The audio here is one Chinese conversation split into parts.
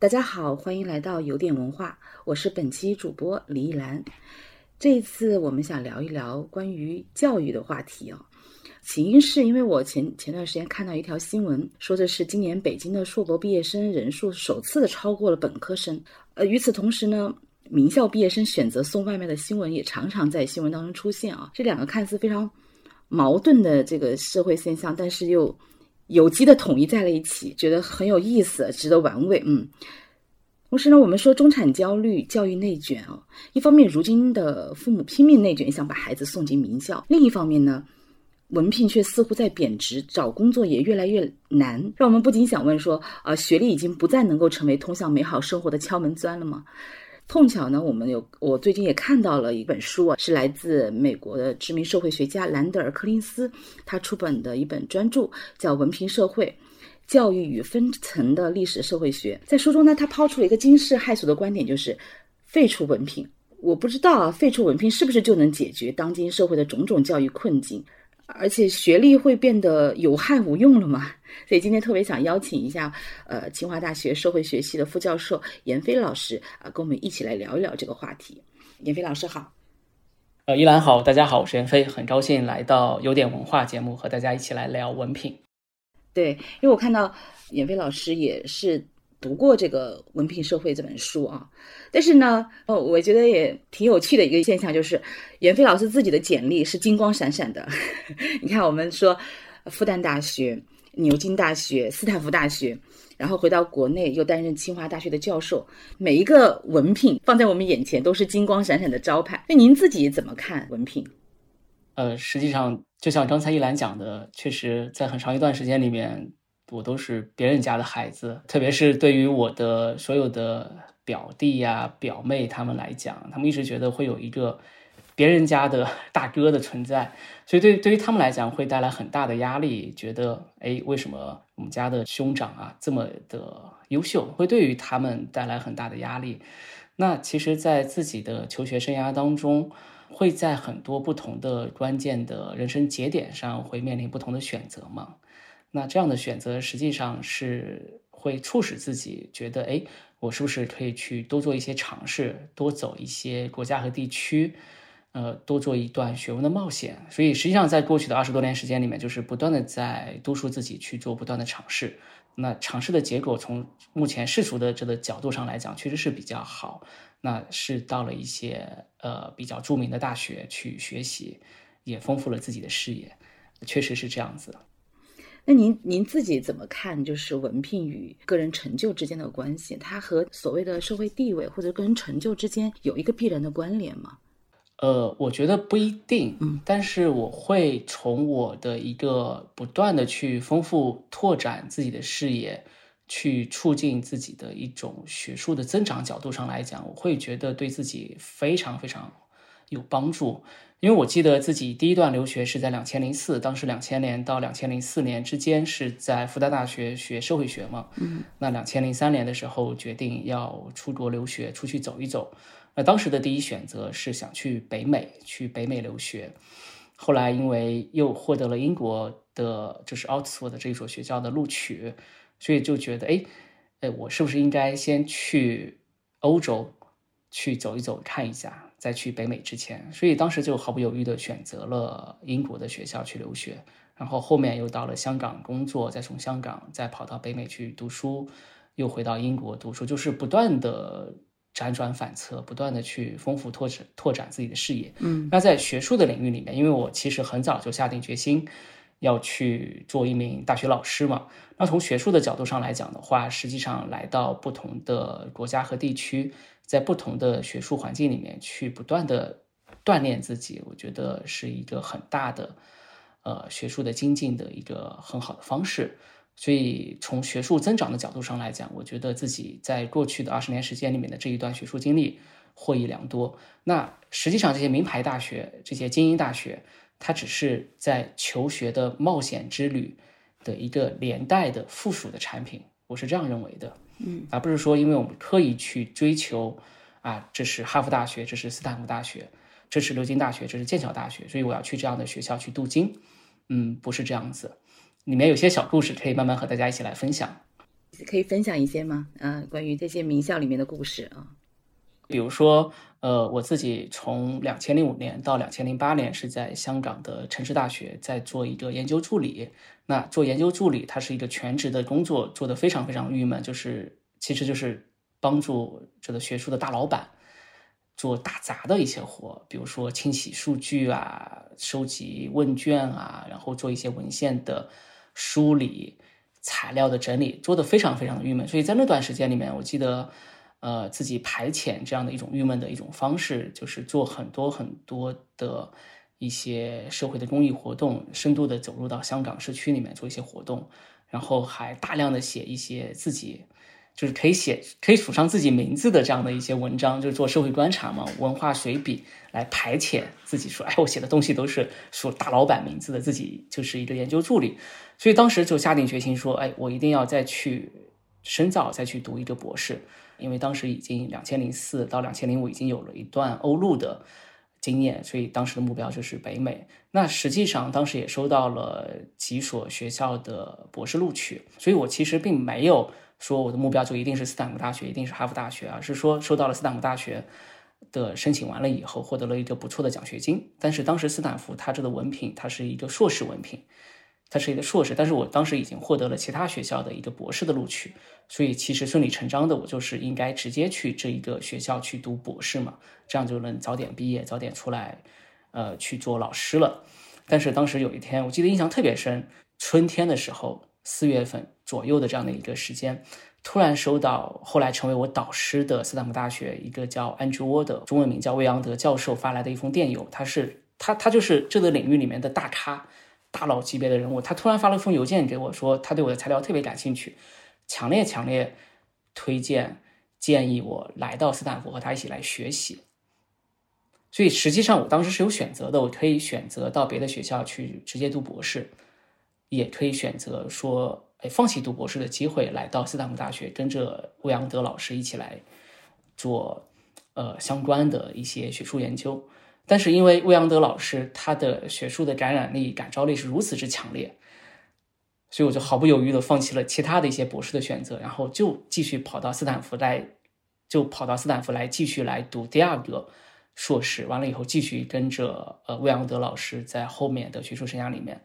大家好，欢迎来到有点文化，我是本期主播李一兰。这一次我们想聊一聊关于教育的话题哦。起因是因为我前前段时间看到一条新闻，说的是今年北京的硕博毕业生人数首次的超过了本科生。呃，与此同时呢，名校毕业生选择送外卖的新闻也常常在新闻当中出现啊。这两个看似非常矛盾的这个社会现象，但是又有机的统一在了一起，觉得很有意思，值得玩味。嗯，同时呢，我们说中产焦虑、教育内卷啊，一方面如今的父母拼命内卷，想把孩子送进名校；另一方面呢，文凭却似乎在贬值，找工作也越来越难，让我们不禁想问说：啊，学历已经不再能够成为通向美好生活的敲门砖了吗？碰巧呢，我们有我最近也看到了一本书啊，是来自美国的知名社会学家兰德尔·柯林斯他出版的一本专著，叫《文凭社会：教育与分层的历史社会学》。在书中呢，他抛出了一个惊世骇俗的观点，就是废除文凭。我不知道啊，废除文凭是不是就能解决当今社会的种种教育困境？而且学历会变得有害无用了嘛？所以今天特别想邀请一下，呃，清华大学社会学系的副教授闫飞老师啊，跟我们一起来聊一聊这个话题。闫飞老师好，呃，依兰好，大家好，我是闫飞，很高兴来到有点文化节目，和大家一起来聊文凭。对，因为我看到闫飞老师也是。读过这个《文凭社会》这本书啊，但是呢，哦，我觉得也挺有趣的一个现象，就是闫飞老师自己的简历是金光闪闪的。你看，我们说复旦大学、牛津大学、斯坦福大学，然后回到国内又担任清华大学的教授，每一个文凭放在我们眼前都是金光闪闪的招牌。那您自己怎么看文凭？呃，实际上就像刚才一兰讲的，确实在很长一段时间里面。我都是别人家的孩子，特别是对于我的所有的表弟呀、表妹他们来讲，他们一直觉得会有一个别人家的 大哥的存在，所以对对于他们来讲会带来很大的压力，觉得哎，为什么我们家的兄长啊这么的优秀，会对于他们带来很大的压力。那其实，在自己的求学生涯当中，会在很多不同的关键的人生节点上，会面临不同的选择嘛？那这样的选择实际上是会促使自己觉得，哎，我是不是可以去多做一些尝试，多走一些国家和地区，呃，多做一段学问的冒险。所以，实际上在过去的二十多年时间里面，就是不断的在督促自己去做不断的尝试。那尝试的结果，从目前世俗的这个角度上来讲，确实是比较好。那是到了一些呃比较著名的大学去学习，也丰富了自己的视野，确实是这样子。那您您自己怎么看？就是文凭与个人成就之间的关系，它和所谓的社会地位或者个人成就之间有一个必然的关联吗？呃，我觉得不一定。嗯，但是我会从我的一个不断的去丰富拓展自己的视野，去促进自己的一种学术的增长角度上来讲，我会觉得对自己非常非常有帮助。因为我记得自己第一段留学是在两千零四，当时两千年到两千零四年之间是在复旦大学学社会学嘛。嗯，那两千零三年的时候决定要出国留学，出去走一走。那当时的第一选择是想去北美，去北美留学。后来因为又获得了英国的，就是奥斯福的这一所学校的录取，所以就觉得，哎，哎，我是不是应该先去欧洲去走一走，看一下？在去北美之前，所以当时就毫不犹豫的选择了英国的学校去留学，然后后面又到了香港工作，再从香港再跑到北美去读书，又回到英国读书，就是不断的辗转反侧，不断的去丰富拓展拓展自己的视野。嗯，那在学术的领域里面，因为我其实很早就下定决心要去做一名大学老师嘛，那从学术的角度上来讲的话，实际上来到不同的国家和地区。在不同的学术环境里面去不断的锻炼自己，我觉得是一个很大的，呃，学术的精进的一个很好的方式。所以从学术增长的角度上来讲，我觉得自己在过去的二十年时间里面的这一段学术经历获益良多。那实际上这些名牌大学、这些精英大学，它只是在求学的冒险之旅的一个连带的附属的产品，我是这样认为的。嗯，而不是说，因为我们刻意去追求，啊，这是哈佛大学，这是斯坦福大学，这是牛津大学，这是剑桥大学，所以我要去这样的学校去镀金。嗯，不是这样子，里面有些小故事可以慢慢和大家一起来分享。可以分享一些吗？嗯，关于这些名校里面的故事啊。比如说，呃，我自己从两千零五年到两千零八年是在香港的城市大学在做一个研究助理。那做研究助理，它是一个全职的工作，做的非常非常郁闷，就是其实就是帮助这个学术的大老板做打杂的一些活，比如说清洗数据啊、收集问卷啊，然后做一些文献的梳理、材料的整理，做的非常非常的郁闷。所以在那段时间里面，我记得。呃，自己排遣这样的一种郁闷的一种方式，就是做很多很多的一些社会的公益活动，深度的走入到香港社区里面做一些活动，然后还大量的写一些自己就是可以写可以署上自己名字的这样的一些文章，就是做社会观察嘛，文化随笔来排遣自己，说哎，我写的东西都是署大老板名字的，自己就是一个研究助理，所以当时就下定决心说，哎，我一定要再去深造，再去读一个博士。因为当时已经两千零四到两千零五已经有了一段欧陆的经验，所以当时的目标就是北美。那实际上当时也收到了几所学校的博士录取，所以我其实并没有说我的目标就一定是斯坦福大学，一定是哈佛大学，而是说收到了斯坦福大学的申请完了以后，获得了一个不错的奖学金。但是当时斯坦福它这个文凭它是一个硕士文凭。他是一个硕士，但是我当时已经获得了其他学校的一个博士的录取，所以其实顺理成章的，我就是应该直接去这一个学校去读博士嘛，这样就能早点毕业，早点出来，呃，去做老师了。但是当时有一天，我记得印象特别深，春天的时候，四月份左右的这样的一个时间，突然收到后来成为我导师的斯坦福大学一个叫安吉沃的中文名叫魏昂德教授发来的一封电邮，他是他他就是这个领域里面的大咖。大佬级别的人物，他突然发了封邮件给我，说他对我的材料特别感兴趣，强烈强烈推荐建议我来到斯坦福和他一起来学习。所以实际上我当时是有选择的，我可以选择到别的学校去直接读博士，也可以选择说，哎，放弃读博士的机会，来到斯坦福大学跟着欧阳德老师一起来做呃相关的一些学术研究。但是因为魏阳德老师他的学术的感染力、感召力是如此之强烈，所以我就毫不犹豫的放弃了其他的一些博士的选择，然后就继续跑到斯坦福来，就跑到斯坦福来继续来读第二个硕士。完了以后，继续跟着呃魏阳德老师在后面的学术生涯里面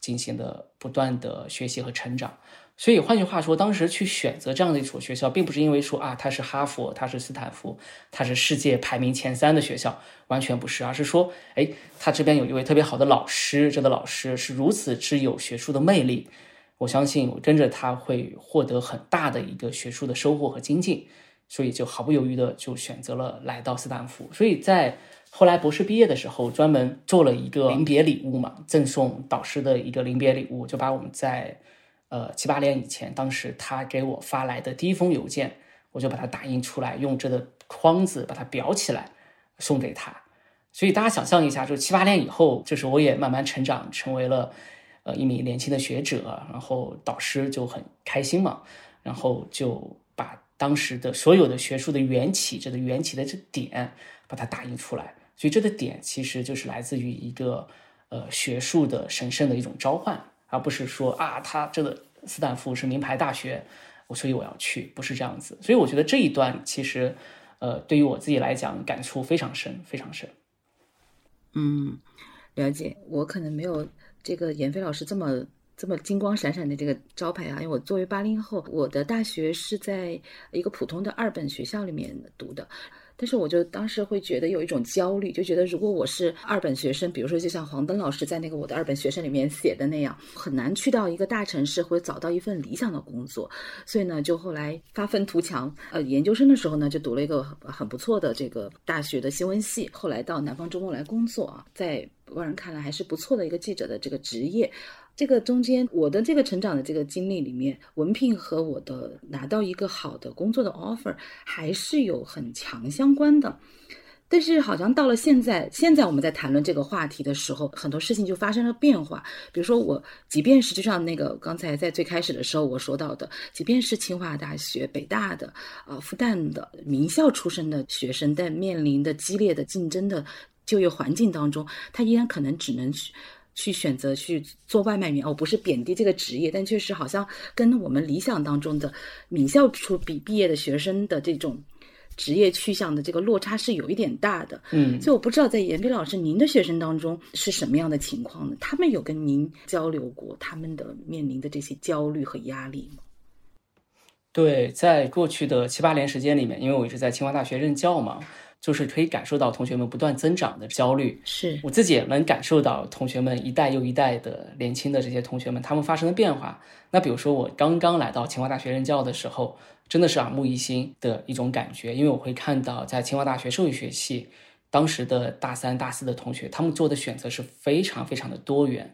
进行的不断的学习和成长。所以换句话说，当时去选择这样的一所学校，并不是因为说啊，它是哈佛，它是斯坦福，它是世界排名前三的学校，完全不是，而是说，哎，他这边有一位特别好的老师，这个老师是如此之有学术的魅力，我相信我跟着他会获得很大的一个学术的收获和精进，所以就毫不犹豫的就选择了来到斯坦福。所以在后来博士毕业的时候，专门做了一个临别礼物嘛，赠送导师的一个临别礼物，就把我们在。呃，七八年以前，当时他给我发来的第一封邮件，我就把它打印出来，用这个框子把它裱起来，送给他。所以大家想象一下，就七八年以后，就是我也慢慢成长，成为了呃一名年轻的学者，然后导师就很开心嘛，然后就把当时的所有的学术的缘起，这个缘起的这点，把它打印出来。所以这个点其实就是来自于一个呃学术的神圣的一种召唤。而不是说啊，他这个斯坦福是名牌大学，我所以我要去，不是这样子。所以我觉得这一段其实，呃，对于我自己来讲，感触非常深，非常深。嗯，了解。我可能没有这个闫飞老师这么这么金光闪闪的这个招牌啊，因为我作为八零后，我的大学是在一个普通的二本学校里面读的。但是我就当时会觉得有一种焦虑，就觉得如果我是二本学生，比如说就像黄登老师在那个我的二本学生里面写的那样，很难去到一个大城市或者找到一份理想的工作。所以呢，就后来发愤图强，呃，研究生的时候呢，就读了一个很不错的这个大学的新闻系，后来到南方周末来工作啊，在外人看来还是不错的一个记者的这个职业。这个中间，我的这个成长的这个经历里面，文凭和我的拿到一个好的工作的 offer 还是有很强相关的。但是好像到了现在，现在我们在谈论这个话题的时候，很多事情就发生了变化。比如说，我即便是就像那个刚才在最开始的时候我说到的，即便是清华大学、北大的、啊复旦的名校出身的学生，在面临的激烈的竞争的就业环境当中，他依然可能只能去。选择去做外卖员。我不是贬低这个职业，但确实好像跟我们理想当中的名校出毕毕业的学生的这种职业去向的这个落差是有一点大的。嗯，所以我不知道在严斌老师您的学生当中是什么样的情况呢？他们有跟您交流过他们的面临的这些焦虑和压力吗？对，在过去的七八年时间里面，因为我一直在清华大学任教嘛。就是可以感受到同学们不断增长的焦虑，是我自己也能感受到同学们一代又一代的年轻的这些同学们他们发生的变化。那比如说我刚刚来到清华大学任教的时候，真的是耳目一新的一种感觉，因为我会看到在清华大学社会学系当时的大三、大四的同学，他们做的选择是非常非常的多元。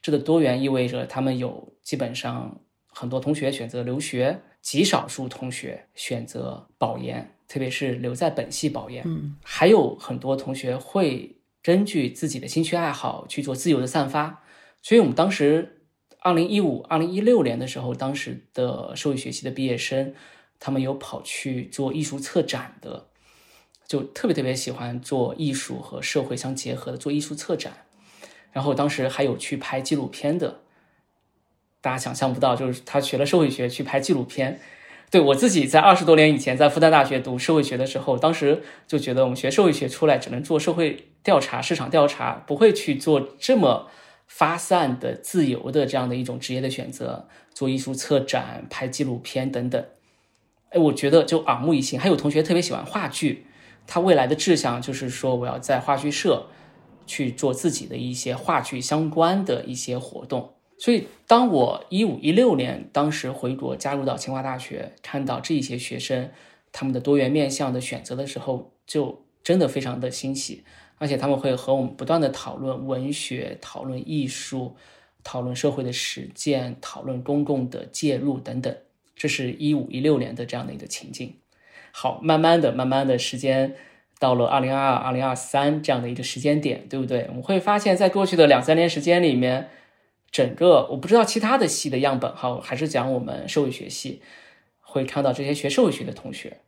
这个多元意味着他们有基本上很多同学选择留学，极少数同学选择保研。特别是留在本系保研，嗯，还有很多同学会根据自己的兴趣爱好去做自由的散发。所以，我们当时二零一五、二零一六年的时候，当时的社会学系的毕业生，他们有跑去做艺术策展的，就特别特别喜欢做艺术和社会相结合的做艺术策展。然后，当时还有去拍纪录片的，大家想象不到，就是他学了社会学去拍纪录片。对我自己在二十多年以前在复旦大学读社会学的时候，当时就觉得我们学社会学出来只能做社会调查、市场调查，不会去做这么发散的、自由的这样的一种职业的选择，做艺术策展、拍纪录片等等。哎，我觉得就耳目一新。还有同学特别喜欢话剧，他未来的志向就是说我要在话剧社去做自己的一些话剧相关的一些活动。所以，当我一五一六年当时回国加入到清华大学，看到这些学生他们的多元面向的选择的时候，就真的非常的欣喜。而且他们会和我们不断的讨论文学、讨论艺术、讨论社会的实践、讨论公共的介入等等。这是一五一六年的这样的一个情境。好，慢慢的、慢慢的时间到了二零二二、二零二三这样的一个时间点，对不对？我们会发现，在过去的两三年时间里面。整个我不知道其他的系的样本哈，还是讲我们社会学系会看到这些学社会学的同学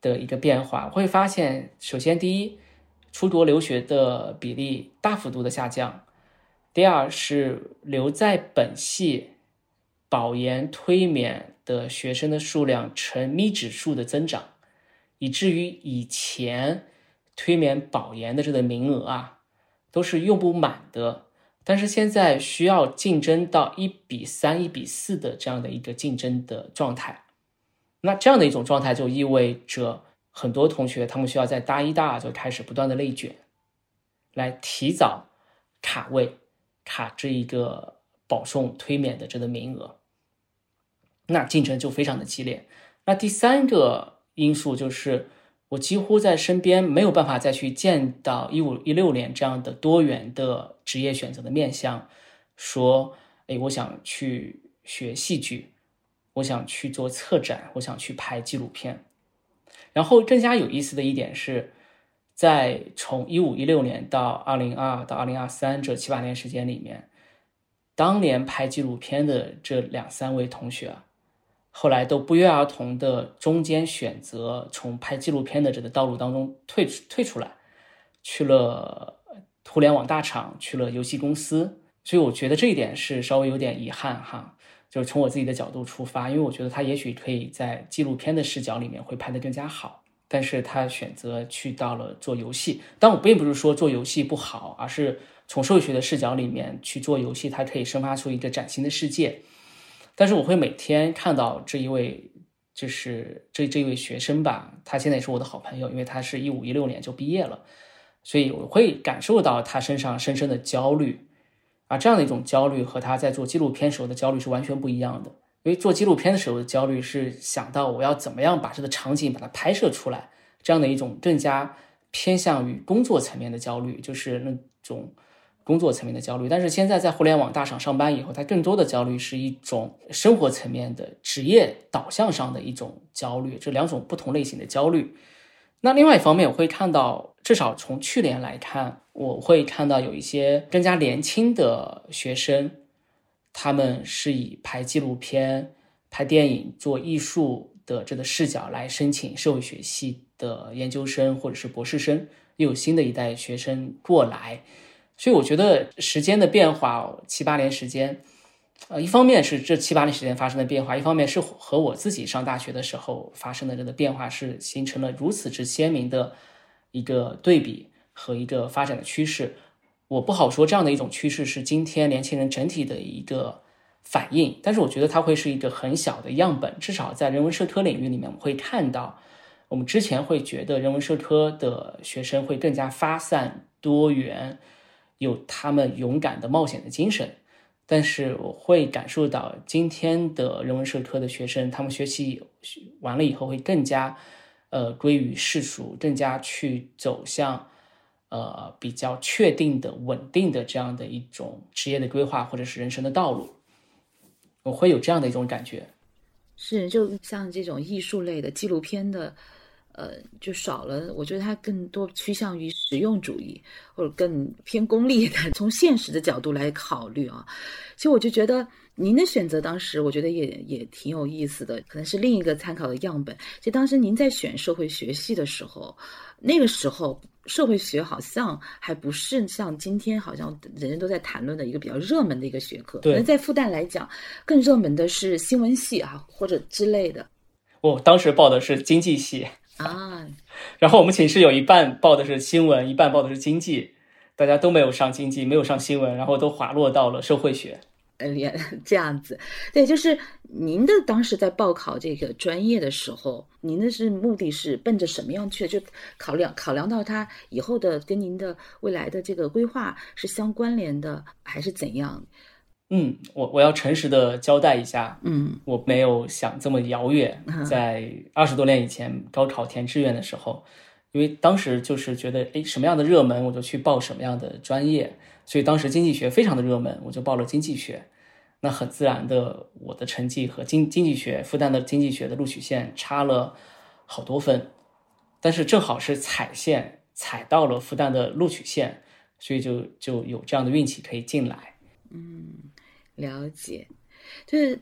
的一个变化，会发现，首先第一，出国留学的比例大幅度的下降；第二是留在本系保研推免的学生的数量呈咪指数的增长，以至于以前推免保研的这个名额啊，都是用不满的。但是现在需要竞争到一比三、一比四的这样的一个竞争的状态，那这样的一种状态就意味着很多同学他们需要在大一、大二就开始不断的内卷，来提早卡位、卡这一个保送推免的这个名额，那竞争就非常的激烈。那第三个因素就是。我几乎在身边没有办法再去见到一五一六年这样的多元的职业选择的面向，说，哎，我想去学戏剧，我想去做策展，我想去拍纪录片。然后更加有意思的一点是，在从一五一六年到二零二到二零二三这七八年时间里面，当年拍纪录片的这两三位同学啊。后来都不约而同的中间选择从拍纪录片的这个道路当中退出退出来，去了互联网大厂，去了游戏公司。所以我觉得这一点是稍微有点遗憾哈，就是从我自己的角度出发，因为我觉得他也许可以在纪录片的视角里面会拍得更加好，但是他选择去到了做游戏。但我并不是说做游戏不好，而是从社会学的视角里面去做游戏，它可以生发出一个崭新的世界。但是我会每天看到这一位，就是这这一位学生吧，他现在也是我的好朋友，因为他是一五一六年就毕业了，所以我会感受到他身上深深的焦虑，啊，这样的一种焦虑和他在做纪录片时候的焦虑是完全不一样的。因为做纪录片的时候的焦虑是想到我要怎么样把这个场景把它拍摄出来，这样的一种更加偏向于工作层面的焦虑，就是那种。工作层面的焦虑，但是现在在互联网大厂上班以后，他更多的焦虑是一种生活层面的职业导向上的一种焦虑，这两种不同类型的焦虑。那另外一方面，我会看到，至少从去年来看，我会看到有一些更加年轻的学生，他们是以拍纪录片、拍电影、做艺术的这个视角来申请社会学系的研究生或者是博士生，又有新的一代学生过来。所以我觉得时间的变化，七八年时间，呃，一方面是这七八年时间发生的变化，一方面是和我自己上大学的时候发生的这个变化是形成了如此之鲜明的一个对比和一个发展的趋势。我不好说这样的一种趋势是今天年轻人整体的一个反应，但是我觉得它会是一个很小的样本，至少在人文社科领域里面，我们会看到，我们之前会觉得人文社科的学生会更加发散多元。有他们勇敢的冒险的精神，但是我会感受到今天的人文社科的学生，他们学习完了以后会更加，呃，归于世俗，更加去走向，呃，比较确定的、稳定的这样的一种职业的规划或者是人生的道路，我会有这样的一种感觉。是，就像这种艺术类的纪录片的。呃，就少了。我觉得它更多趋向于实用主义，或者更偏功利的，从现实的角度来考虑啊。其实我就觉得您的选择当时，我觉得也也挺有意思的，可能是另一个参考的样本。其实当时您在选社会学系的时候，那个时候社会学好像还不是像今天好像人人都在谈论的一个比较热门的一个学科。可能在复旦来讲，更热门的是新闻系啊，或者之类的。我当时报的是经济系。啊，然后我们寝室有一半报的是新闻，一半报的是经济，大家都没有上经济，没有上新闻，然后都滑落到了社会学。呃，这样子，对，就是您的当时在报考这个专业的时候，您的是目的是奔着什么样去的？就考量考量到他以后的跟您的未来的这个规划是相关联的，还是怎样？嗯，我我要诚实的交代一下，嗯，我没有想这么遥远。在二十多年以前高考填志愿的时候，因为当时就是觉得，哎，什么样的热门我就去报什么样的专业，所以当时经济学非常的热门，我就报了经济学。那很自然的，我的成绩和经经济学复旦的经济学的录取线差了好多分，但是正好是踩线踩到了复旦的录取线，所以就就有这样的运气可以进来，嗯。了解，就是，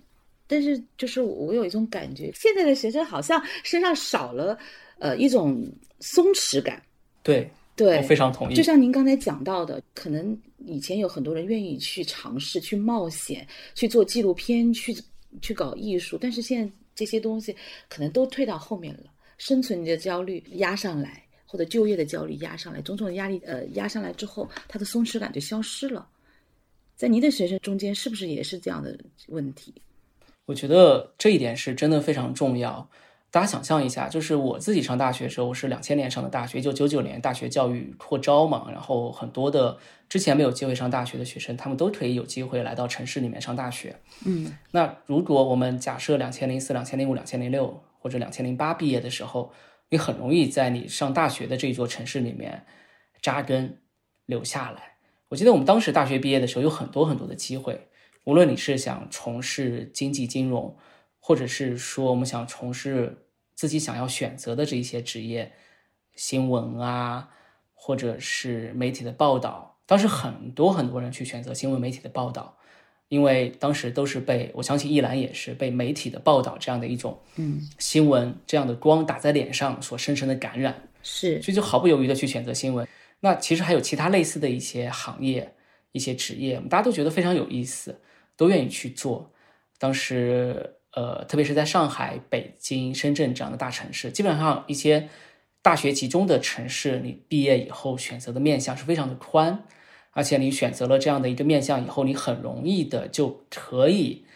但是就是我有一种感觉，现在的学生好像身上少了呃一种松弛感。对对，我非常同意。就像您刚才讲到的，可能以前有很多人愿意去尝试、去冒险、去做纪录片、去去搞艺术，但是现在这些东西可能都退到后面了。生存的焦虑压上来，或者就业的焦虑压上来，种种的压力呃压上来之后，他的松弛感就消失了。在您的学生中间，是不是也是这样的问题？我觉得这一点是真的非常重要。大家想象一下，就是我自己上大学的时候，我是两千年上的大学，就九九年大学教育扩招嘛，然后很多的之前没有机会上大学的学生，他们都可以有机会来到城市里面上大学。嗯，那如果我们假设两千零四、两千零五、两千零六或者两千零八毕业的时候，你很容易在你上大学的这座城市里面扎根留下来。我记得我们当时大学毕业的时候有很多很多的机会，无论你是想从事经济金融，或者是说我们想从事自己想要选择的这一些职业，新闻啊，或者是媒体的报道，当时很多很多人去选择新闻媒体的报道，因为当时都是被我相信一兰也是被媒体的报道这样的一种嗯新闻这样的光打在脸上所深深的感染，是，所以就毫不犹豫的去选择新闻。那其实还有其他类似的一些行业、一些职业，大家都觉得非常有意思，都愿意去做。当时，呃，特别是在上海、北京、深圳这样的大城市，基本上一些大学集中的城市，你毕业以后选择的面向是非常的宽，而且你选择了这样的一个面向以后，你很容易的就可以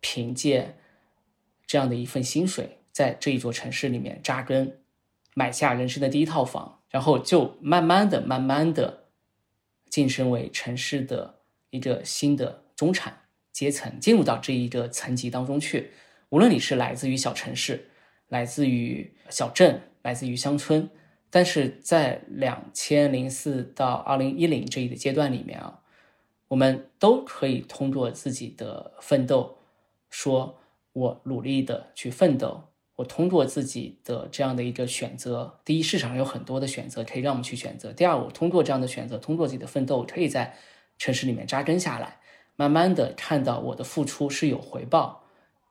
凭借这样的一份薪水，在这一座城市里面扎根，买下人生的第一套房。然后就慢慢的、慢慢的晋升为城市的一个新的中产阶层，进入到这一个层级当中去。无论你是来自于小城市、来自于小镇、来自于乡村，但是在两千零四到二零一零这一个阶段里面啊，我们都可以通过自己的奋斗，说我努力的去奋斗。我通过自己的这样的一个选择，第一，市场上有很多的选择可以让我们去选择；第二，我通过这样的选择，通过自己的奋斗，可以在城市里面扎根下来，慢慢的看到我的付出是有回报，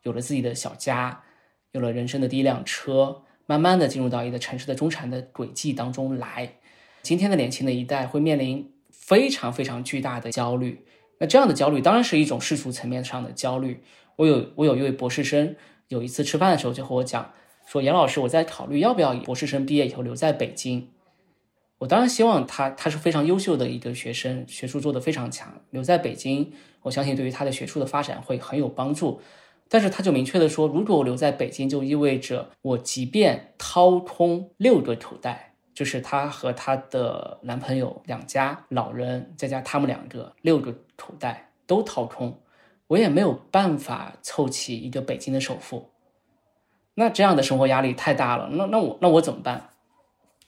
有了自己的小家，有了人生的第一辆车，慢慢的进入到一个城市的中产的轨迹当中来。今天的年轻的一代会面临非常非常巨大的焦虑。那这样的焦虑当然是一种世俗层面上的焦虑。我有我有一位博士生，有一次吃饭的时候就和我讲说：“严老师，我在考虑要不要博士生毕业以后留在北京。”我当然希望他，他是非常优秀的一个学生，学术做得非常强，留在北京，我相信对于他的学术的发展会很有帮助。但是他就明确的说，如果我留在北京，就意味着我即便掏空六个口袋，就是他和他的男朋友两家老人，再加他们两个六个口袋都掏空，我也没有办法凑齐一个北京的首付。那这样的生活压力太大了，那那我那我怎么办？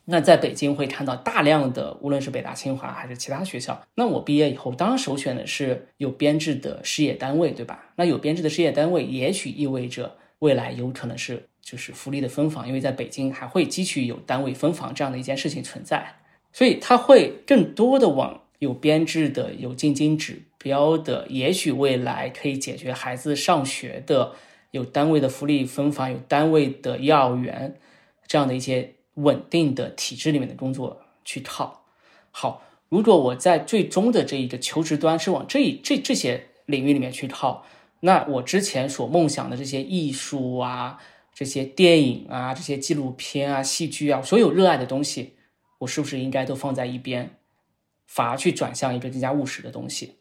那在北京会看到大量的，无论是北大、清华还是其他学校。那我毕业以后，当然首选的是有编制的事业单位，对吧？那有编制的事业单位，也许意味着未来有可能是就是福利的分房，因为在北京还会继续有单位分房这样的一件事情存在，所以他会更多的往有编制的、有进京指标的，也许未来可以解决孩子上学的、有单位的福利分房、有单位的幼儿园这样的一些。稳定的体制里面的工作去套。好，如果我在最终的这一个求职端是往这这这些领域里面去套，那我之前所梦想的这些艺术啊、这些电影啊、这些纪录片啊、戏剧啊，所有热爱的东西，我是不是应该都放在一边，反而去转向一个更加务实的东西？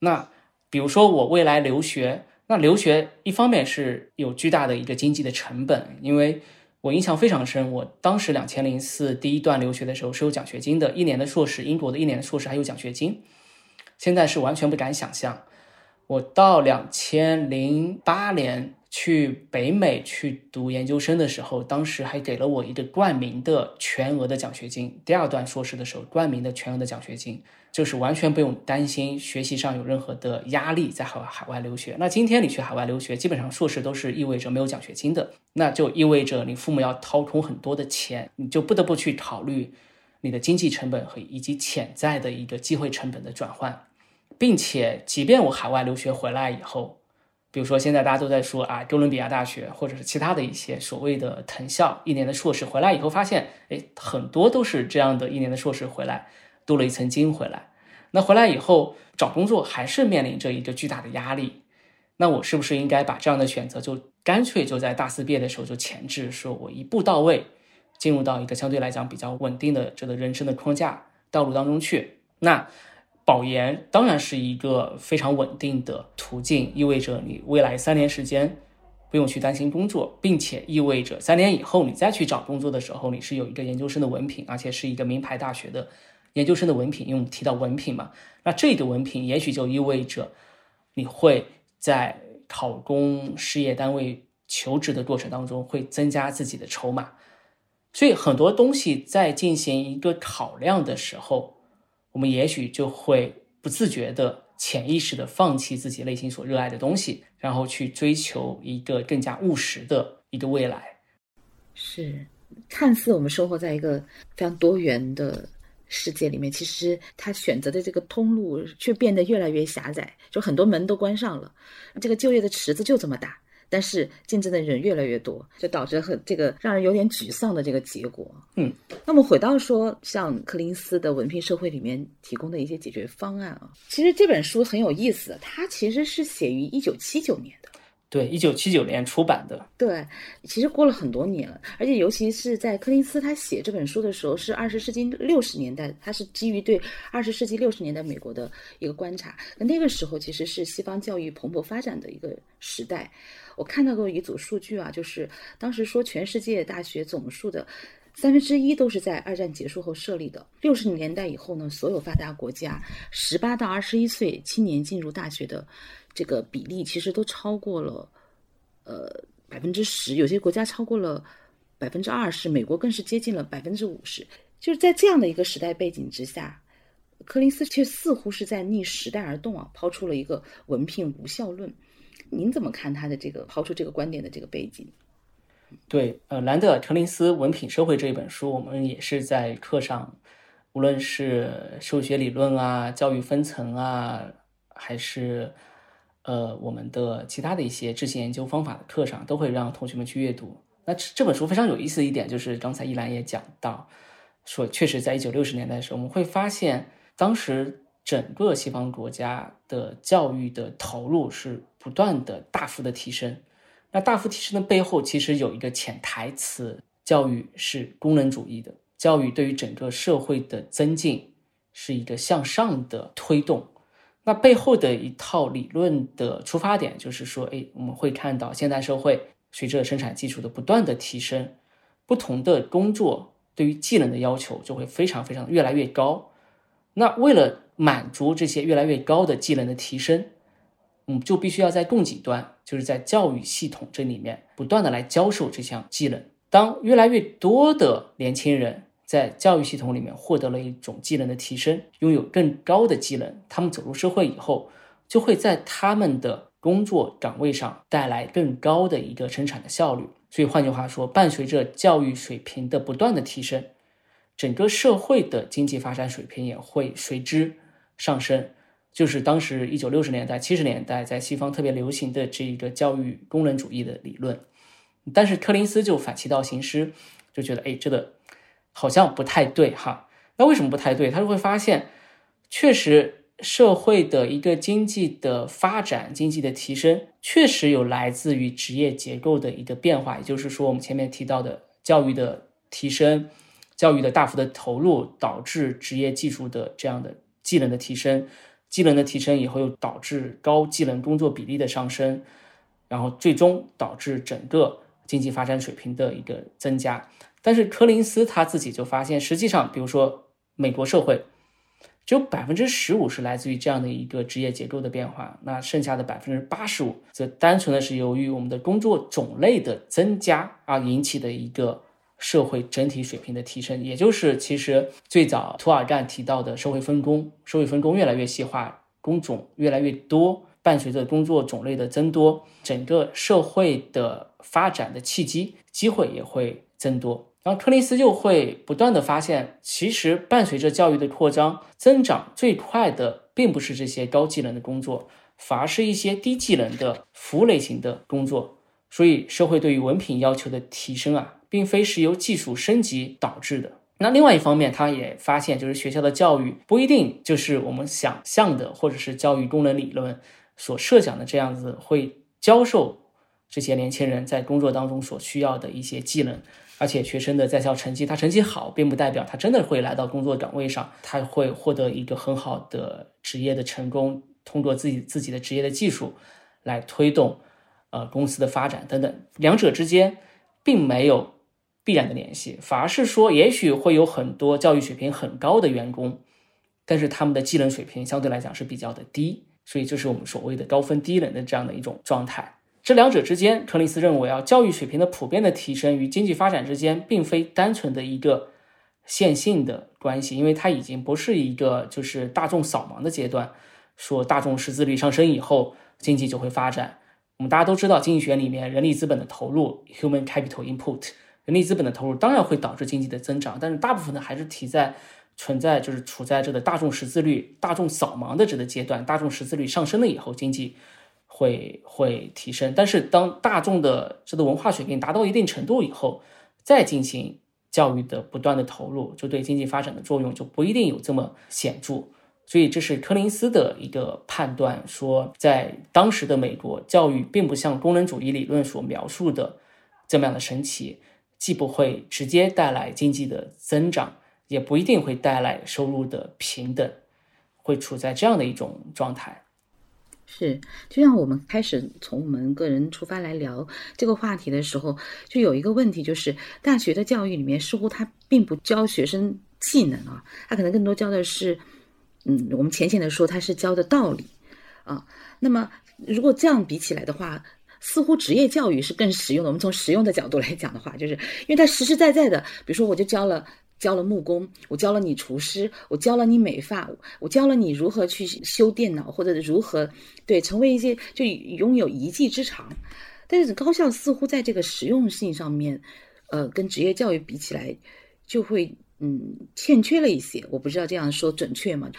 那比如说我未来留学，那留学一方面是有巨大的一个经济的成本，因为。我印象非常深，我当时两千零四第一段留学的时候是有奖学金的，一年的硕士，英国的一年的硕士还有奖学金。现在是完全不敢想象。我到两千零八年去北美去读研究生的时候，当时还给了我一个冠名的全额的奖学金。第二段硕士的时候，冠名的全额的奖学金。就是完全不用担心学习上有任何的压力，在海海外留学。那今天你去海外留学，基本上硕士都是意味着没有奖学金的，那就意味着你父母要掏空很多的钱，你就不得不去考虑你的经济成本和以及潜在的一个机会成本的转换，并且，即便我海外留学回来以后，比如说现在大家都在说啊，哥伦比亚大学或者是其他的一些所谓的藤校一年的硕士回来以后，发现哎，很多都是这样的一年的硕士回来。镀了一层金回来，那回来以后找工作还是面临着一个巨大的压力。那我是不是应该把这样的选择就干脆就在大四毕业的时候就前置，说我一步到位，进入到一个相对来讲比较稳定的这个人生的框架道路当中去？那保研当然是一个非常稳定的途径，意味着你未来三年时间不用去担心工作，并且意味着三年以后你再去找工作的时候，你是有一个研究生的文凭，而且是一个名牌大学的。研究生的文凭，因为我们提到文凭嘛，那这个文凭也许就意味着你会在考公事业单位求职的过程当中会增加自己的筹码，所以很多东西在进行一个考量的时候，我们也许就会不自觉的、潜意识的放弃自己内心所热爱的东西，然后去追求一个更加务实的一个未来。是，看似我们生活在一个非常多元的。世界里面，其实他选择的这个通路却变得越来越狭窄，就很多门都关上了。这个就业的池子就这么大，但是竞争的人越来越多，就导致很这个让人有点沮丧的这个结果。嗯，那么回到说，像柯林斯的《文凭社会》里面提供的一些解决方案啊，其实这本书很有意思，它其实是写于一九七九年的。对，一九七九年出版的。对，其实过了很多年了，而且尤其是在柯林斯他写这本书的时候，是二十世纪六十年代，他是基于对二十世纪六十年代美国的一个观察。那个时候其实是西方教育蓬勃发展的一个时代。我看到过一组数据啊，就是当时说全世界大学总数的三分之一都是在二战结束后设立的。六十年代以后呢，所有发达国家十八到二十一岁青年进入大学的。这个比例其实都超过了，呃百分之十，有些国家超过了百分之二十，美国更是接近了百分之五十。就是在这样的一个时代背景之下，柯林斯却似乎是在逆时代而动啊，抛出了一个文凭无效论。您怎么看他的这个抛出这个观点的这个背景？对，呃，兰德尔·柯林斯《文凭社会》这一本书，我们也是在课上，无论是数学理论啊、教育分层啊，还是呃，我们的其他的一些知识研究方法的课上，都会让同学们去阅读。那这本书非常有意思的一点，就是刚才依兰也讲到，说确实在一九六十年代的时候，我们会发现当时整个西方国家的教育的投入是不断的大幅的提升。那大幅提升的背后，其实有一个潜台词：教育是功能主义的，教育对于整个社会的增进是一个向上的推动。那背后的一套理论的出发点就是说，哎，我们会看到现代社会随着生产技术的不断的提升，不同的工作对于技能的要求就会非常非常越来越高。那为了满足这些越来越高的技能的提升，嗯，就必须要在供给端，就是在教育系统这里面不断的来教授这项技能。当越来越多的年轻人在教育系统里面获得了一种技能的提升，拥有更高的技能，他们走入社会以后，就会在他们的工作岗位上带来更高的一个生产的效率。所以换句话说，伴随着教育水平的不断的提升，整个社会的经济发展水平也会随之上升。就是当时一九六十年代、七十年代在西方特别流行的这一个教育功能主义的理论，但是柯林斯就反其道行之，就觉得哎，这个好像不太对哈。那为什么不太对？他就会发现，确实社会的一个经济的发展、经济的提升，确实有来自于职业结构的一个变化。也就是说，我们前面提到的教育的提升、教育的大幅的投入，导致职业技术的这样的技能的提升。技能的提升以后，又导致高技能工作比例的上升，然后最终导致整个经济发展水平的一个增加。但是柯林斯他自己就发现，实际上，比如说美国社会，只有百分之十五是来自于这样的一个职业结构的变化，那剩下的百分之八十五，则单纯的是由于我们的工作种类的增加而引起的一个。社会整体水平的提升，也就是其实最早图尔干提到的社会分工，社会分工越来越细化，工种越来越多，伴随着工作种类的增多，整个社会的发展的契机机会也会增多。然后柯林斯就会不断的发现，其实伴随着教育的扩张，增长最快的并不是这些高技能的工作，反而是一些低技能的服务类型的工作。所以社会对于文凭要求的提升啊。并非是由技术升级导致的。那另外一方面，他也发现，就是学校的教育不一定就是我们想象的，或者是教育功能理论所设想的这样子，会教授这些年轻人在工作当中所需要的一些技能。而且学生的在校成绩，他成绩好，并不代表他真的会来到工作岗位上，他会获得一个很好的职业的成功，通过自己自己的职业的技术来推动呃公司的发展等等。两者之间并没有。必然的联系，反而是说，也许会有很多教育水平很高的员工，但是他们的技能水平相对来讲是比较的低，所以这是我们所谓的高分低能的这样的一种状态。这两者之间，柯林斯认为啊，教育水平的普遍的提升与经济发展之间，并非单纯的一个线性的关系，因为它已经不是一个就是大众扫盲的阶段，说大众识字率上升以后，经济就会发展。我们大家都知道，经济学里面人力资本的投入 （human capital input）。人力资本的投入当然会导致经济的增长，但是大部分呢还是提在存在就是处在这个大众识字率、大众扫盲的这个阶段，大众识字率上升了以后，经济会会提升。但是当大众的这个文化水平达到一定程度以后，再进行教育的不断的投入，就对经济发展的作用就不一定有这么显著。所以这是柯林斯的一个判断，说在当时的美国，教育并不像功能主义理论所描述的这么样的神奇。既不会直接带来经济的增长，也不一定会带来收入的平等，会处在这样的一种状态。是，就像我们开始从我们个人出发来聊这个话题的时候，就有一个问题，就是大学的教育里面似乎它并不教学生技能啊，他可能更多教的是，嗯，我们浅显的说，它是教的道理啊。那么如果这样比起来的话，似乎职业教育是更实用的。我们从实用的角度来讲的话，就是因为它实实在在的，比如说，我就教了教了木工，我教了你厨师，我教了你美发，我教了你如何去修电脑，或者如何对成为一些就拥有一技之长。但是高校似乎在这个实用性上面，呃，跟职业教育比起来，就会嗯欠缺了一些。我不知道这样说准确吗？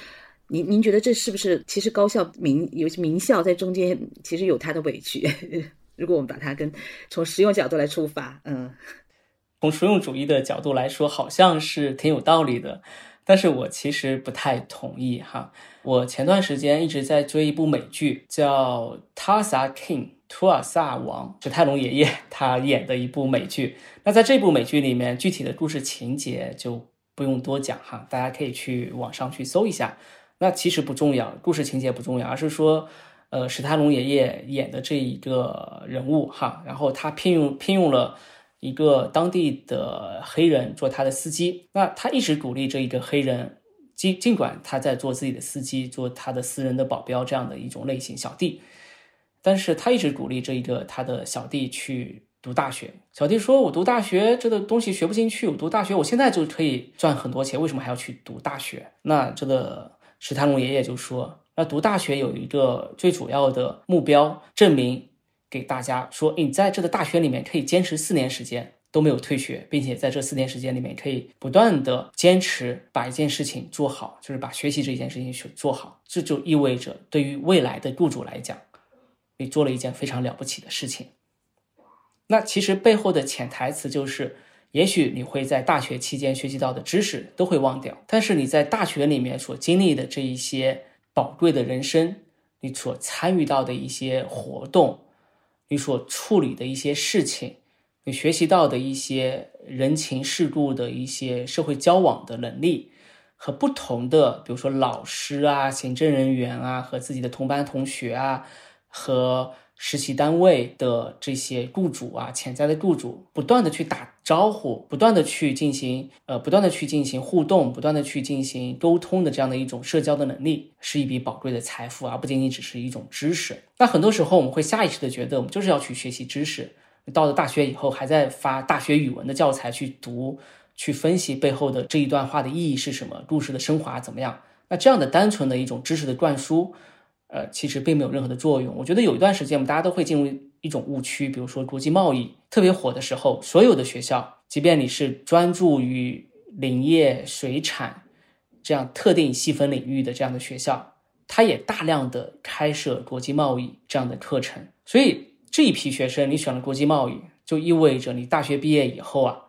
您您觉得这是不是其实高校名有些名校在中间其实有它的委屈？如果我们把它跟从实用角度来出发，嗯，从实用主义的角度来说，好像是挺有道理的。但是我其实不太同意哈。我前段时间一直在追一部美剧，叫《塔萨 King》图尔萨王史泰龙爷爷 他演的一部美剧。那在这部美剧里面，具体的故事情节就不用多讲哈，大家可以去网上去搜一下。那其实不重要，故事情节不重要，而是说，呃，史泰龙爷爷演的这一个人物哈，然后他聘用聘用了。一个当地的黑人做他的司机，那他一直鼓励这一个黑人，尽尽管他在做自己的司机，做他的私人的保镖这样的一种类型小弟，但是他一直鼓励这一个他的小弟去读大学。小弟说：“我读大学这个东西学不进去，我读大学我现在就可以赚很多钱，为什么还要去读大学？”那这个史泰龙爷爷就说：“那读大学有一个最主要的目标，证明。”给大家说，你在这个大学里面可以坚持四年时间都没有退学，并且在这四年时间里面可以不断的坚持把一件事情做好，就是把学习这件事情去做好。这就意味着对于未来的雇主来讲，你做了一件非常了不起的事情。那其实背后的潜台词就是，也许你会在大学期间学习到的知识都会忘掉，但是你在大学里面所经历的这一些宝贵的人生，你所参与到的一些活动。你所处理的一些事情，你学习到的一些人情世故的一些社会交往的能力，和不同的，比如说老师啊、行政人员啊，和自己的同班同学啊，和。实习单位的这些雇主啊，潜在的雇主，不断的去打招呼，不断的去进行，呃，不断的去进行互动，不断的去进行沟通的这样的一种社交的能力，是一笔宝贵的财富，而不仅仅只是一种知识。那很多时候我们会下意识的觉得，我们就是要去学习知识。到了大学以后，还在发大学语文的教材去读，去分析背后的这一段话的意义是什么，故事的升华怎么样？那这样的单纯的一种知识的灌输。呃，其实并没有任何的作用。我觉得有一段时间，我们大家都会进入一种误区，比如说国际贸易特别火的时候，所有的学校，即便你是专注于林业、水产这样特定细分领域的这样的学校，它也大量的开设国际贸易这样的课程。所以这一批学生，你选了国际贸易，就意味着你大学毕业以后啊，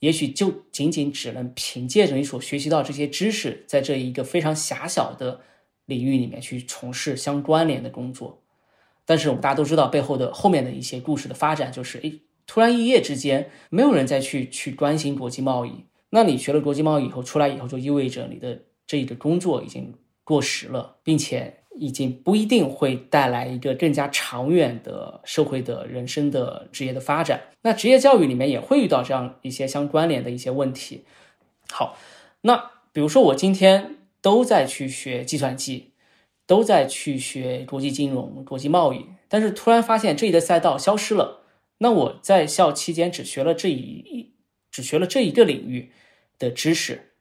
也许就仅仅只能凭借着你所学习到这些知识，在这一个非常狭小的。领域里面去从事相关联的工作，但是我们大家都知道背后的后面的一些故事的发展，就是诶，突然一夜之间没有人再去去关心国际贸易。那你学了国际贸易以后出来以后，就意味着你的这一个工作已经过时了，并且已经不一定会带来一个更加长远的社会的人生的职业的发展。那职业教育里面也会遇到这样一些相关联的一些问题。好，那比如说我今天。都在去学计算机，都在去学国际金融、国际贸易，但是突然发现这一个赛道消失了。那我在校期间只学了这一，只学了这一个领域的知识，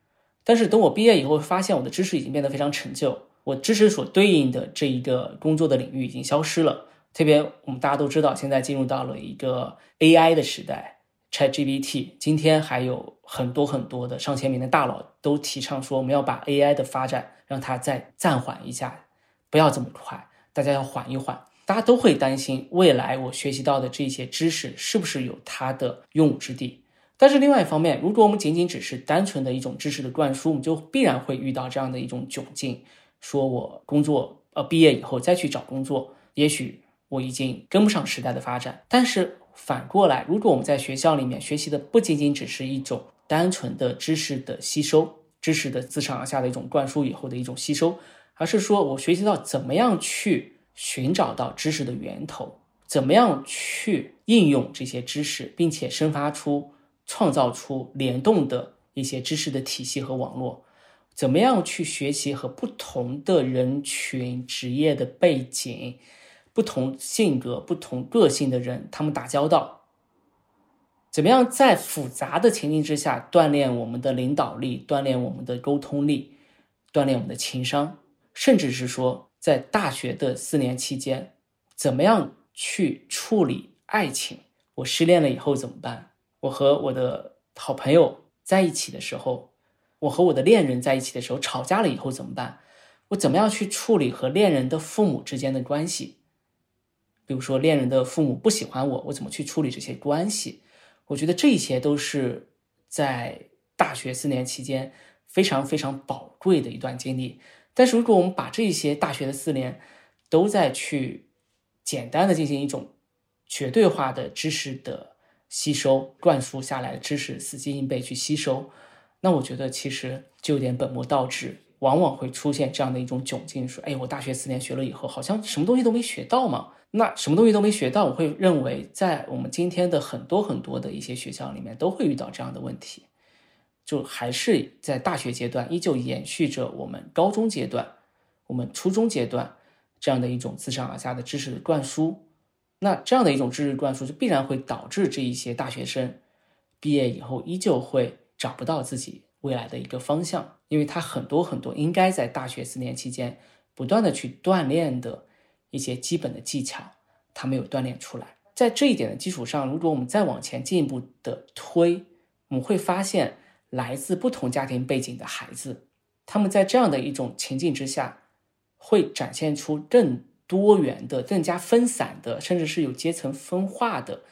但是等我毕业以后，发现我的知识已经变得非常陈旧，我知识所对应的这一个工作的领域已经消失了。特别我们大家都知道，现在进入到了一个 AI 的时代。ChatGPT 今天还有很多很多的上千名的大佬都提倡说，我们要把 AI 的发展让它再暂缓一下，不要这么快，大家要缓一缓。大家都会担心未来我学习到的这些知识是不是有它的用武之地。但是另外一方面，如果我们仅仅只是单纯的一种知识的灌输，我们就必然会遇到这样的一种窘境：说我工作呃毕业以后再去找工作，也许我已经跟不上时代的发展，但是。反过来，如果我们在学校里面学习的不仅仅只是一种单纯的知识的吸收，知识的自上而下的一种灌输以后的一种吸收，而是说我学习到怎么样去寻找到知识的源头，怎么样去应用这些知识，并且生发出、创造出联动的一些知识的体系和网络，怎么样去学习和不同的人群、职业的背景。不同性格、不同个性的人，他们打交道，怎么样在复杂的情境之下锻炼我们的领导力、锻炼我们的沟通力、锻炼我们的情商，甚至是说，在大学的四年期间，怎么样去处理爱情？我失恋了以后怎么办？我和我的好朋友在一起的时候，我和我的恋人在一起的时候吵架了以后怎么办？我怎么样去处理和恋人的父母之间的关系？比如说，恋人的父母不喜欢我，我怎么去处理这些关系？我觉得这些都是在大学四年期间非常非常宝贵的一段经历。但是如果我们把这些大学的四年都在去简单的进行一种绝对化的知识的吸收、灌输下来的知识死记硬背去吸收，那我觉得其实就有点本末倒置，往往会出现这样的一种窘境：说，哎，我大学四年学了以后，好像什么东西都没学到嘛。那什么东西都没学到，我会认为在我们今天的很多很多的一些学校里面都会遇到这样的问题，就还是在大学阶段依旧延续着我们高中阶段、我们初中阶段这样的一种自上而下的知识的灌输。那这样的一种知识灌输，就必然会导致这一些大学生毕业以后依旧会找不到自己未来的一个方向，因为他很多很多应该在大学四年期间不断的去锻炼的。一些基本的技巧，他没有锻炼出来。在这一点的基础上，如果我们再往前进一步的推，我们会发现，来自不同家庭背景的孩子，他们在这样的一种情境之下，会展现出更多元的、更加分散的，甚至是有阶层分化的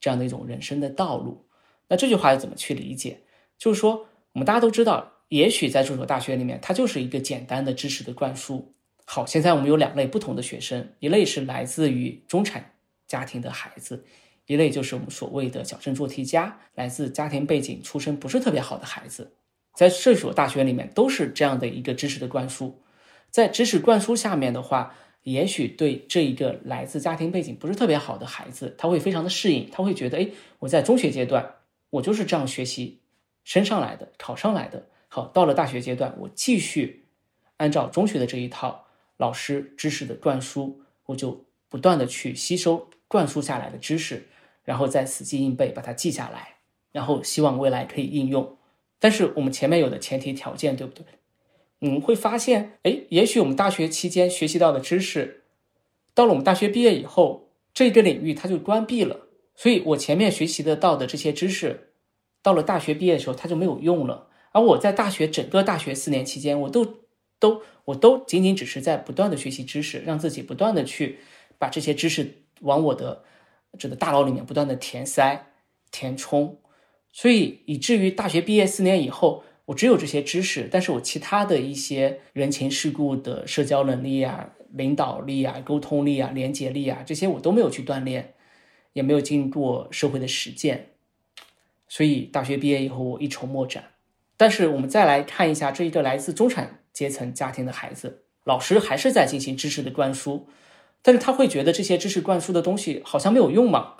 这样的一种人生的道路。那这句话要怎么去理解？就是说，我们大家都知道，也许在这所大学里面，它就是一个简单的知识的灌输。好，现在我们有两类不同的学生，一类是来自于中产家庭的孩子，一类就是我们所谓的矫正做题家，来自家庭背景出身不是特别好的孩子，在这所大学里面都是这样的一个知识的灌输，在知识灌输下面的话，也许对这一个来自家庭背景不是特别好的孩子，他会非常的适应，他会觉得，哎，我在中学阶段我就是这样学习升上来的，考上来的，好，到了大学阶段，我继续按照中学的这一套。老师知识的灌输，我就不断的去吸收灌输下来的知识，然后再死记硬背，把它记下来，然后希望未来可以应用。但是我们前面有的前提条件，对不对？我们会发现，哎，也许我们大学期间学习到的知识，到了我们大学毕业以后，这个领域它就关闭了。所以我前面学习得到的这些知识，到了大学毕业的时候，它就没有用了。而我在大学整个大学四年期间，我都。都，我都仅仅只是在不断的学习知识，让自己不断的去把这些知识往我的这个大脑里面不断的填塞、填充，所以以至于大学毕业四年以后，我只有这些知识，但是我其他的一些人情世故的社交能力啊、领导力啊、沟通力啊、连接力啊，这些我都没有去锻炼，也没有经过社会的实践，所以大学毕业以后我一筹莫展。但是我们再来看一下这一个来自中产。阶层家庭的孩子，老师还是在进行知识的灌输，但是他会觉得这些知识灌输的东西好像没有用嘛？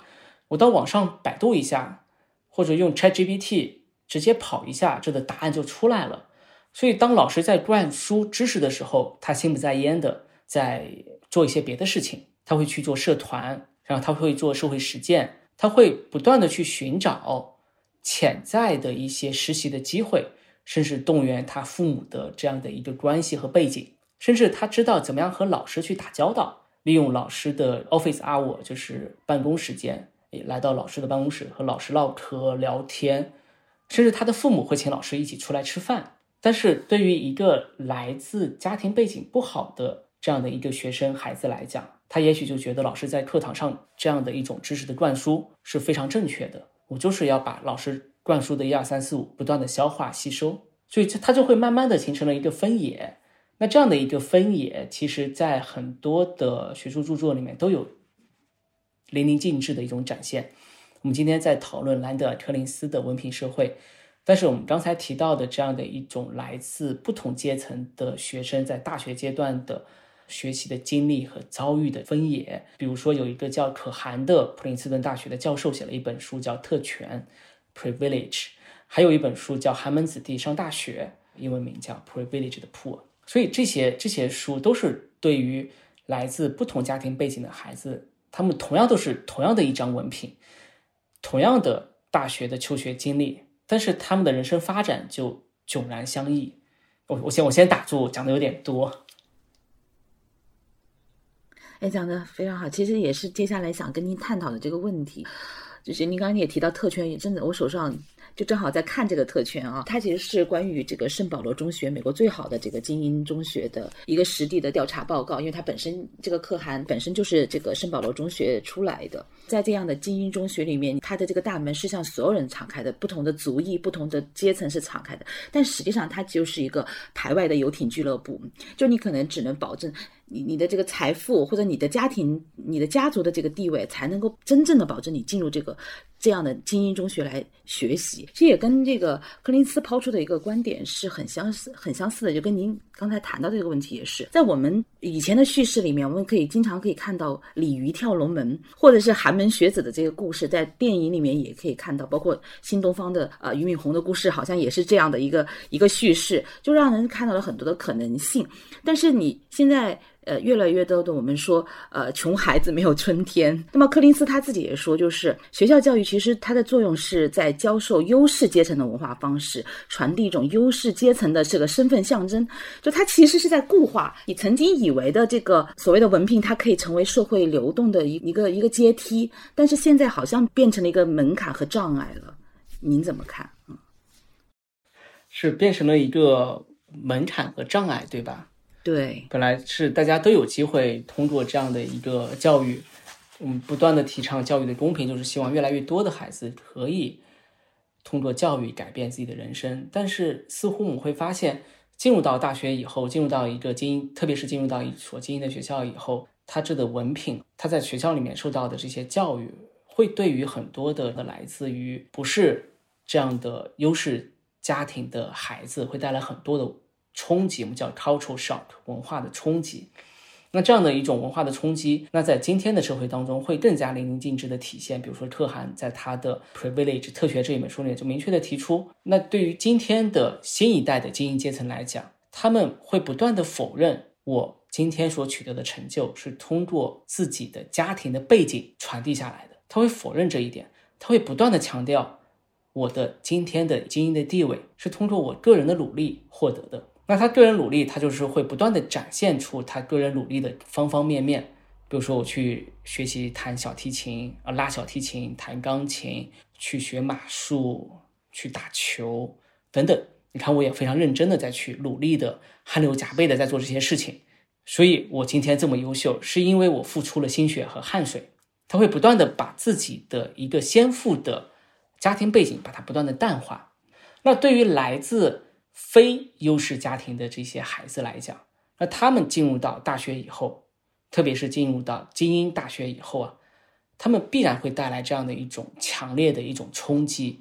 我到网上百度一下，或者用 ChatGPT 直接跑一下，这个答案就出来了。所以当老师在灌输知识的时候，他心不在焉的在做一些别的事情，他会去做社团，然后他会做社会实践，他会不断的去寻找潜在的一些实习的机会。甚至动员他父母的这样的一个关系和背景，甚至他知道怎么样和老师去打交道，利用老师的 office hour，就是办公时间，来到老师的办公室和老师唠嗑聊天，甚至他的父母会请老师一起出来吃饭。但是对于一个来自家庭背景不好的这样的一个学生孩子来讲，他也许就觉得老师在课堂上这样的一种知识的灌输是非常正确的，我就是要把老师。灌输的一二三四五，不断的消化吸收，所以它就会慢慢的形成了一个分野。那这样的一个分野，其实在很多的学术著作里面都有淋漓尽致的一种展现。我们今天在讨论兰德尔特林斯的文凭社会，但是我们刚才提到的这样的一种来自不同阶层的学生在大学阶段的学习的经历和遭遇的分野，比如说有一个叫可汗的普林斯顿大学的教授写了一本书叫《特权》。Privilege，还有一本书叫《寒门子弟上大学》，英文名叫《Privilege》的 Poor》。所以这些这些书都是对于来自不同家庭背景的孩子，他们同样都是同样的一张文凭，同样的大学的求学经历，但是他们的人生发展就迥然相异。我我先我先打住，讲的有点多。哎，讲的非常好，其实也是接下来想跟您探讨的这个问题。就是您刚刚也提到特权，也真的，我手上就正好在看这个特权啊，它其实是关于这个圣保罗中学，美国最好的这个精英中学的一个实地的调查报告，因为它本身这个可汗本身就是这个圣保罗中学出来的，在这样的精英中学里面，它的这个大门是向所有人敞开的，不同的族裔、不同的阶层是敞开的，但实际上它就是一个排外的游艇俱乐部，就你可能只能保证。你你的这个财富或者你的家庭、你的家族的这个地位，才能够真正的保证你进入这个这样的精英中学来学习。这也跟这个柯林斯抛出的一个观点是很相似、很相似的，就跟您刚才谈到这个问题也是。在我们以前的叙事里面，我们可以经常可以看到鲤鱼跳龙门，或者是寒门学子的这个故事，在电影里面也可以看到，包括新东方的呃俞敏洪的故事，好像也是这样的一个一个叙事，就让人看到了很多的可能性。但是你现在。呃，越来越多的我们说，呃，穷孩子没有春天。那么柯林斯他自己也说，就是学校教育其实它的作用是在教授优势阶层的文化方式，传递一种优势阶层的这个身份象征。就它其实是在固化你曾经以为的这个所谓的文凭，它可以成为社会流动的一一个一个阶梯，但是现在好像变成了一个门槛和障碍了。您怎么看？嗯，是变成了一个门槛和障碍，对吧？对，本来是大家都有机会通过这样的一个教育，嗯，不断的提倡教育的公平，就是希望越来越多的孩子可以通过教育改变自己的人生。但是似乎我们会发现，进入到大学以后，进入到一个精英，特别是进入到一所精英的学校以后，他这的文凭，他在学校里面受到的这些教育，会对于很多的来自于不是这样的优势家庭的孩子，会带来很多的。冲击，我们叫 cultural shock，文化的冲击。那这样的一种文化的冲击，那在今天的社会当中会更加淋漓尽致的体现。比如说，可汗在他的《Privilege 特权》这一本书里就明确的提出，那对于今天的新一代的精英阶层来讲，他们会不断的否认我今天所取得的成就是通过自己的家庭的背景传递下来的。他会否认这一点，他会不断的强调我的今天的精英的地位是通过我个人的努力获得的。那他个人努力，他就是会不断的展现出他个人努力的方方面面。比如说，我去学习弹小提琴啊，拉小提琴，弹钢琴，去学马术，去打球等等。你看，我也非常认真的在去努力的，汗流浃背的在做这些事情。所以我今天这么优秀，是因为我付出了心血和汗水。他会不断的把自己的一个先父的家庭背景，把它不断的淡化。那对于来自非优势家庭的这些孩子来讲，那他们进入到大学以后，特别是进入到精英大学以后啊，他们必然会带来这样的一种强烈的一种冲击，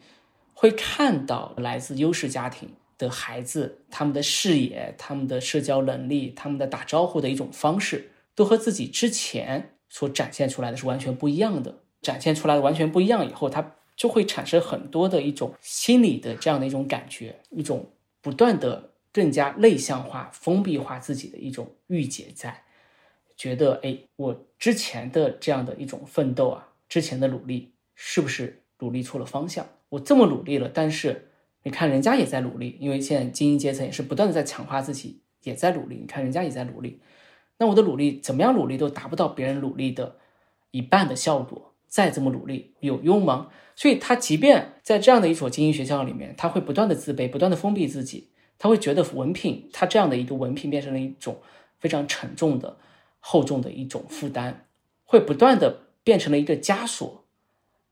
会看到来自优势家庭的孩子，他们的视野、他们的社交能力、他们的打招呼的一种方式，都和自己之前所展现出来的是完全不一样的。展现出来的完全不一样以后，他就会产生很多的一种心理的这样的一种感觉，一种。不断的更加内向化、封闭化自己的一种郁结，在觉得哎，我之前的这样的一种奋斗啊，之前的努力是不是努力错了方向？我这么努力了，但是你看人家也在努力，因为现在精英阶层也是不断的在强化自己，也在努力。你看人家也在努力，那我的努力怎么样努力都达不到别人努力的一半的效果，再这么努力有用吗？所以他即便在这样的一所精英学校里面，他会不断的自卑，不断的封闭自己，他会觉得文凭，他这样的一个文凭变成了一种非常沉重的、厚重的一种负担，会不断的变成了一个枷锁，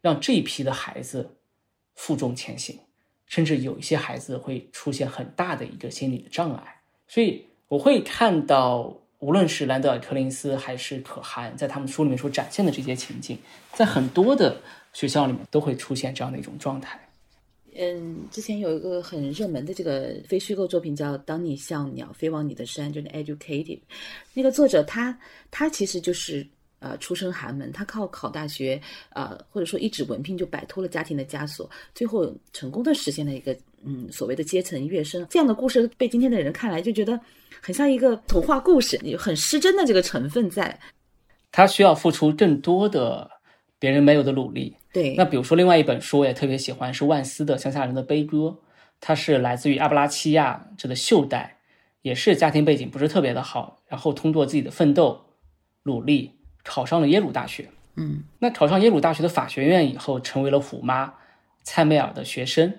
让这一批的孩子负重前行，甚至有一些孩子会出现很大的一个心理的障碍。所以我会看到，无论是兰德尔·柯林斯还是可汗，在他们书里面所展现的这些情境，在很多的。学校里面都会出现这样的一种状态。嗯，之前有一个很热门的这个非虚构作品叫《当你像鸟飞往你的山》，就是 Educated。那个作者他他其实就是呃出身寒门，他靠考大学呃或者说一纸文凭就摆脱了家庭的枷锁，最后成功的实现了一个嗯所谓的阶层跃升。这样的故事被今天的人看来就觉得很像一个童话故事，有很失真的这个成分在。他需要付出更多的别人没有的努力。对，那比如说另外一本书我也特别喜欢，是万斯的《乡下人的悲歌》，它是来自于阿布拉契亚这个袖带，也是家庭背景不是特别的好，然后通过自己的奋斗努力考上了耶鲁大学。嗯，那考上耶鲁大学的法学院以后，成为了虎妈，蔡美尔的学生，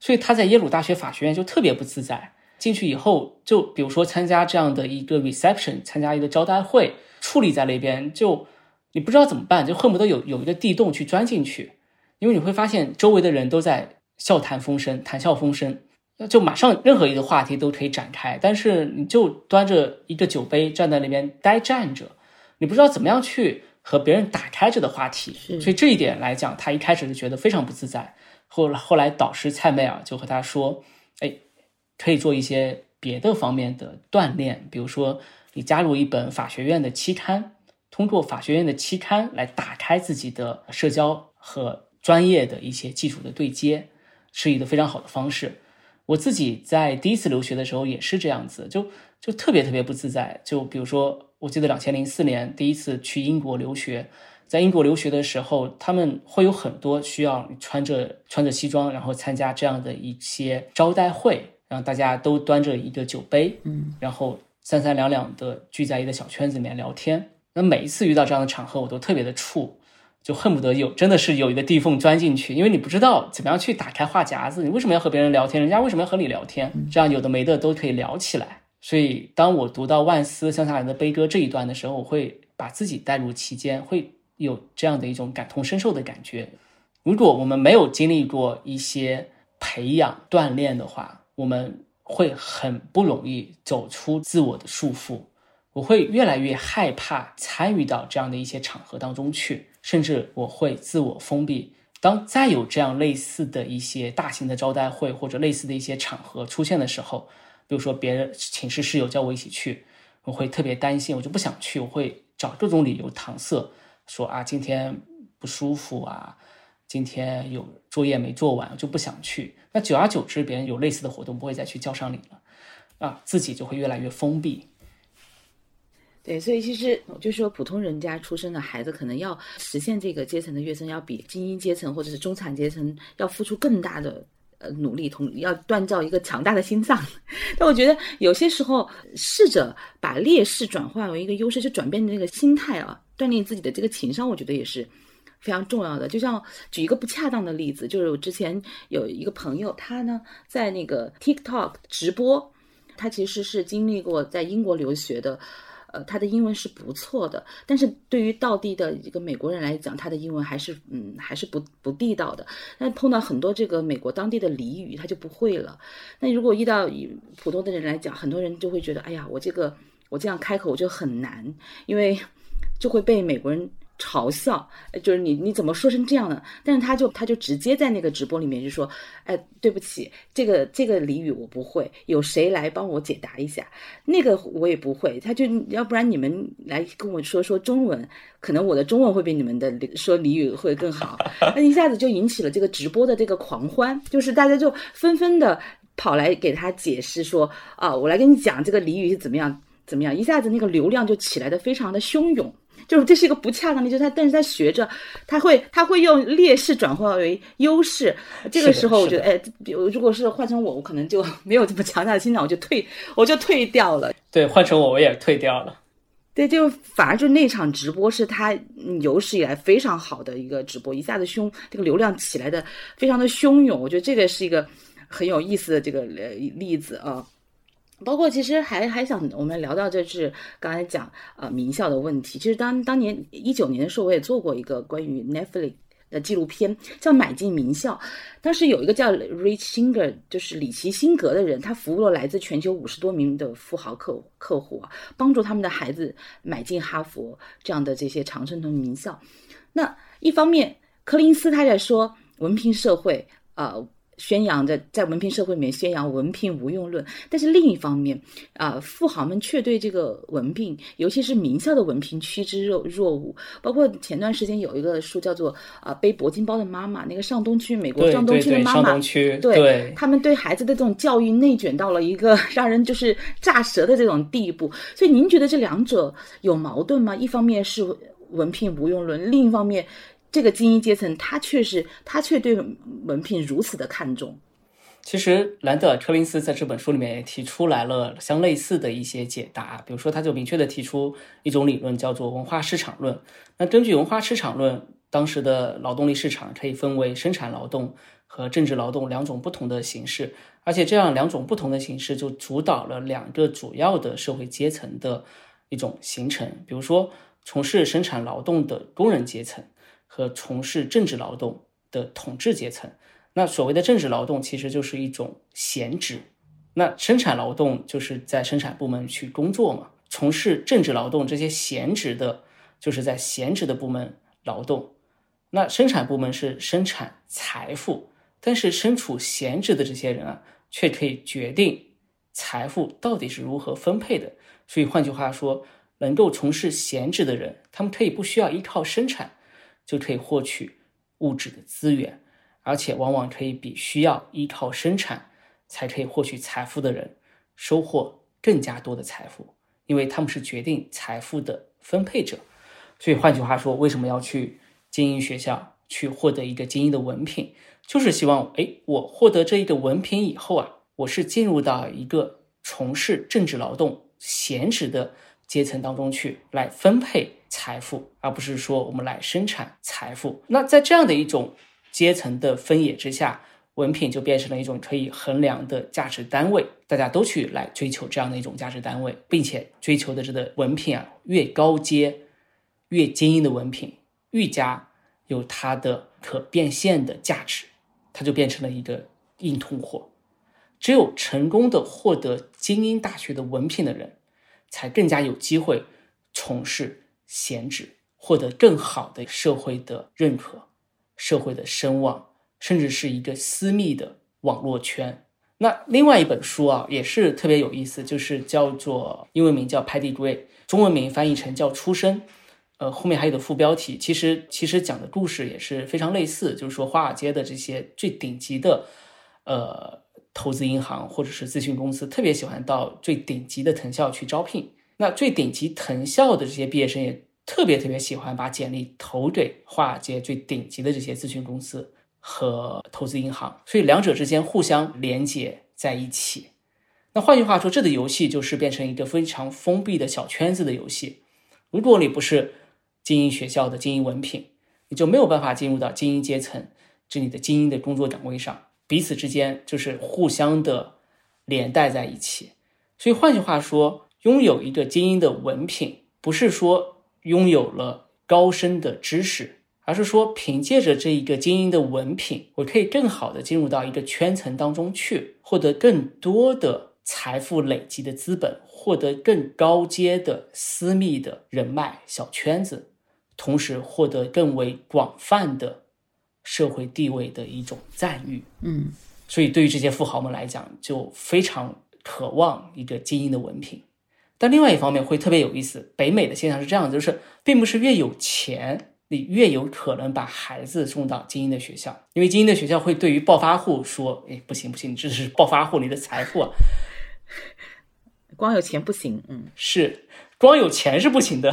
所以他在耶鲁大学法学院就特别不自在。进去以后，就比如说参加这样的一个 reception，参加一个招待会，矗立在那边，就你不知道怎么办，就恨不得有有一个地洞去钻进去，因为你会发现周围的人都在笑谈风生，谈笑风生，就马上任何一个话题都可以展开，但是你就端着一个酒杯站在那边呆站着，你不知道怎么样去和别人打开这个话题，所以这一点来讲，他一开始就觉得非常不自在。后后来导师蔡美尔就和他说，哎。可以做一些别的方面的锻炼，比如说你加入一本法学院的期刊，通过法学院的期刊来打开自己的社交和专业的一些基础的对接，是一个非常好的方式。我自己在第一次留学的时候也是这样子，就就特别特别不自在。就比如说，我记得两千零四年第一次去英国留学，在英国留学的时候，他们会有很多需要穿着穿着西装，然后参加这样的一些招待会。然后大家都端着一个酒杯，嗯，然后三三两两的聚在一个小圈子里面聊天。那每一次遇到这样的场合，我都特别的怵，就恨不得有真的是有一个地缝钻进去，因为你不知道怎么样去打开话匣子。你为什么要和别人聊天？人家为什么要和你聊天？这样有的没的都可以聊起来。所以当我读到万斯乡下人的悲歌这一段的时候，我会把自己带入其间，会有这样的一种感同身受的感觉。如果我们没有经历过一些培养锻炼的话，我们会很不容易走出自我的束缚，我会越来越害怕参与到这样的一些场合当中去，甚至我会自我封闭。当再有这样类似的一些大型的招待会或者类似的一些场合出现的时候，比如说别人寝室室友叫我一起去，我会特别担心，我就不想去，我会找各种理由搪塞，说啊今天不舒服啊。今天有作业没做完，我就不想去。那久而久之，别人有类似的活动，不会再去叫上你了，啊，自己就会越来越封闭。对，所以其实我就说，普通人家出生的孩子，可能要实现这个阶层的跃升，要比精英阶层或者是中产阶层要付出更大的呃努力，同要锻造一个强大的心脏。但我觉得有些时候，试着把劣势转化为一个优势，就转变这个心态啊，锻炼自己的这个情商，我觉得也是。非常重要的，就像举一个不恰当的例子，就是我之前有一个朋友，他呢在那个 TikTok 直播，他其实是经历过在英国留学的，呃，他的英文是不错的，但是对于道地的一个美国人来讲，他的英文还是嗯还是不不地道的。但碰到很多这个美国当地的俚语，他就不会了。那如果遇到普通的人来讲，很多人就会觉得，哎呀，我这个我这样开口我就很难，因为就会被美国人。嘲笑，就是你你怎么说成这样的？但是他就他就直接在那个直播里面就说，哎，对不起，这个这个俚语我不会，有谁来帮我解答一下？那个我也不会，他就要不然你们来跟我说说中文，可能我的中文会比你们的说俚语会更好。那一下子就引起了这个直播的这个狂欢，就是大家就纷纷的跑来给他解释说，啊，我来跟你讲这个俚语是怎么样怎么样，一下子那个流量就起来的非常的汹涌。就是这是一个不恰当的，就是他，但是他学着，他会他会用劣势转化为优势。这个时候，我觉得，哎，比如如果是换成我，我可能就没有这么强大的心脏，我就退，我就退掉了。对，换成我，我也退掉了。对，就反而就那场直播是他有史以来非常好的一个直播，一下子汹这个流量起来的非常的汹涌。我觉得这个是一个很有意思的这个呃例子啊。包括其实还还想我们聊到就是刚才讲呃名校的问题，其实当当年一九年的时候，我也做过一个关于 Netflix 的纪录片，叫《买进名校》。当时有一个叫 Rich Singer，就是里奇辛格的人，他服务了来自全球五十多名的富豪客客户啊，帮助他们的孩子买进哈佛这样的这些常春藤名校。那一方面，柯林斯他在说文凭社会啊。宣扬着在文凭社会里面宣扬文凭无用论，但是另一方面，啊，富豪们却对这个文凭，尤其是名校的文凭趋之若若鹜。包括前段时间有一个书叫做《啊背铂金包的妈妈》，那个上东区美国上东区的妈妈，对，他们对孩子的这种教育内卷到了一个让人就是炸舌的这种地步。所以您觉得这两者有矛盾吗？一方面是文凭无用论，另一方面。这个精英阶层，他却是他却对文凭如此的看重。其实，兰德尔·柯林斯在这本书里面也提出来了相类似的一些解答。比如说，他就明确的提出一种理论，叫做文化市场论。那根据文化市场论，当时的劳动力市场可以分为生产劳动和政治劳动两种不同的形式，而且这样两种不同的形式就主导了两个主要的社会阶层的一种形成。比如说，从事生产劳动的工人阶层和从事政治劳动的统治阶层。那所谓的政治劳动其实就是一种闲职，那生产劳动就是在生产部门去工作嘛。从事政治劳动这些闲职的，就是在闲职的部门劳动。那生产部门是生产财富。但是身处闲置的这些人啊，却可以决定财富到底是如何分配的。所以换句话说，能够从事闲置的人，他们可以不需要依靠生产，就可以获取物质的资源，而且往往可以比需要依靠生产才可以获取财富的人收获更加多的财富，因为他们是决定财富的分配者。所以换句话说，为什么要去精英学校去获得一个精英的文凭？就是希望，哎，我获得这一个文凭以后啊，我是进入到一个从事政治劳动闲职的阶层当中去，来分配财富，而不是说我们来生产财富。那在这样的一种阶层的分野之下，文凭就变成了一种可以衡量的价值单位，大家都去来追求这样的一种价值单位，并且追求的这个文凭啊，越高阶、越精英的文凭，愈加有它的可变现的价值。它就变成了一个硬通货，只有成功的获得精英大学的文凭的人，才更加有机会从事闲职，获得更好的社会的认可、社会的声望，甚至是一个私密的网络圈。那另外一本书啊，也是特别有意思，就是叫做英文名叫《Pedigree》，中文名翻译成叫“出身”。呃，后面还有个副标题，其实其实讲的故事也是非常类似，就是说华尔街的这些最顶级的呃投资银行或者是咨询公司，特别喜欢到最顶级的藤校去招聘。那最顶级藤校的这些毕业生也特别特别喜欢把简历投给华尔街最顶级的这些咨询公司和投资银行，所以两者之间互相连接在一起。那换句话说，这个游戏就是变成一个非常封闭的小圈子的游戏。如果你不是精英学校的精英文凭，你就没有办法进入到精英阶层，这里的精英的工作岗位上，彼此之间就是互相的连带在一起。所以换句话说，拥有一个精英的文凭，不是说拥有了高深的知识，而是说凭借着这一个精英的文凭，我可以更好的进入到一个圈层当中去，获得更多的财富累积的资本，获得更高阶的私密的人脉小圈子。同时获得更为广泛的社会地位的一种赞誉，嗯，所以对于这些富豪们来讲，就非常渴望一个精英的文凭。但另外一方面会特别有意思，北美的现象是这样子，就是并不是越有钱你越有可能把孩子送到精英的学校，因为精英的学校会对于暴发户说：“哎，不行不行，你这是暴发户，你的财富啊，光有钱不行。”嗯，是。光有钱是不行的，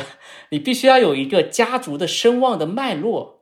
你必须要有一个家族的声望的脉络，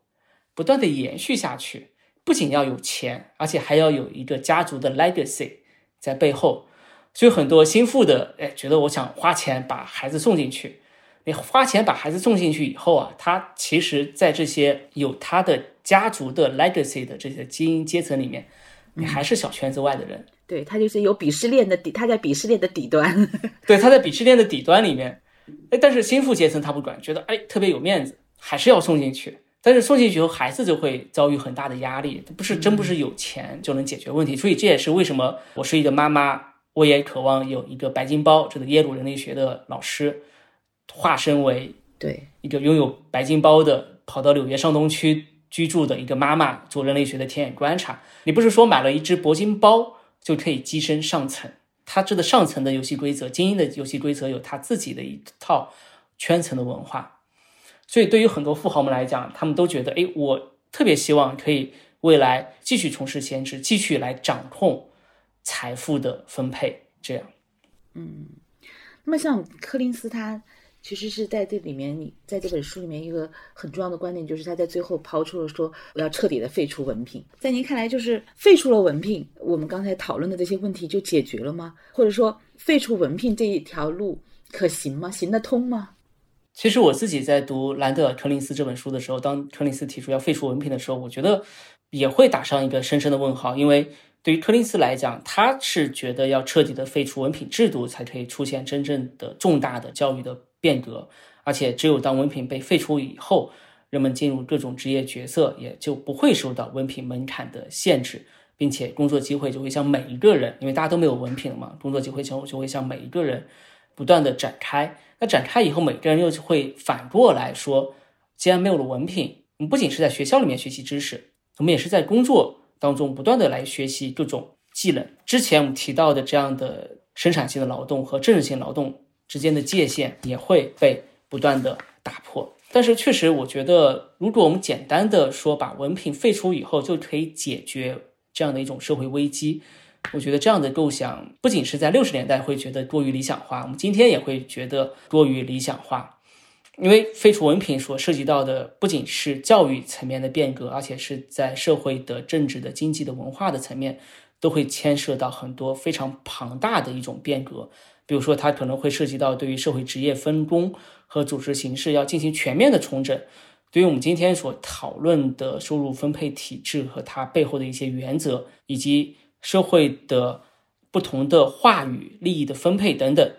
不断的延续下去。不仅要有钱，而且还要有一个家族的 legacy 在背后。所以很多心腹的，哎，觉得我想花钱把孩子送进去。你花钱把孩子送进去以后啊，他其实，在这些有他的家族的 legacy 的这些精英阶层里面，你还是小圈子外的人。对他就是有鄙视链的底，他在鄙视链的底端。对，他在鄙视链的底端里面。哎，但是心腹阶层他不管，觉得哎特别有面子，还是要送进去。但是送进去以后，孩子就会遭遇很大的压力，不是真不是有钱就能解决问题。所以这也是为什么我是一个妈妈，我也渴望有一个白金包，这个耶鲁人类学的老师，化身为对一个拥有白金包的，跑到纽约上东区居住的一个妈妈做人类学的田野观察。你不是说买了一只铂金包就可以跻身上层？他这个上层的游戏规则，精英的游戏规则有他自己的一套圈层的文化，所以对于很多富豪们来讲，他们都觉得，哎，我特别希望可以未来继续从事兼职，继续来掌控财富的分配，这样。嗯，那么像柯林斯他。其实是在这里面，你在这本书里面一个很重要的观点，就是他在最后抛出了说，我要彻底的废除文凭。在您看来，就是废除了文凭，我们刚才讨论的这些问题就解决了吗？或者说，废除文凭这一条路可行吗？行得通吗？其实我自己在读兰德尔·柯林斯这本书的时候，当柯林斯提出要废除文凭的时候，我觉得也会打上一个深深的问号，因为对于柯林斯来讲，他是觉得要彻底的废除文凭制度，才可以出现真正的重大的教育的变革，而且只有当文凭被废除以后，人们进入各种职业角色也就不会受到文凭门槛的限制，并且工作机会就会向每一个人，因为大家都没有文凭了嘛，工作机会就就会向每一个人不断的展开。那展开以后，每个人又会反过来说，既然没有了文凭，我们不仅是在学校里面学习知识，我们也是在工作当中不断的来学习各种技能。之前我们提到的这样的生产性的劳动和政治性劳动之间的界限也会被不断的打破。但是确实，我觉得如果我们简单的说把文凭废除以后就可以解决这样的一种社会危机。我觉得这样的构想不仅是在六十年代会觉得过于理想化，我们今天也会觉得过于理想化。因为废除文凭所涉及到的不仅是教育层面的变革，而且是在社会的政治的、经济的、文化的层面都会牵涉到很多非常庞大的一种变革。比如说，它可能会涉及到对于社会职业分工和组织形式要进行全面的重整。对于我们今天所讨论的收入分配体制和它背后的一些原则，以及社会的不同的话语、利益的分配等等，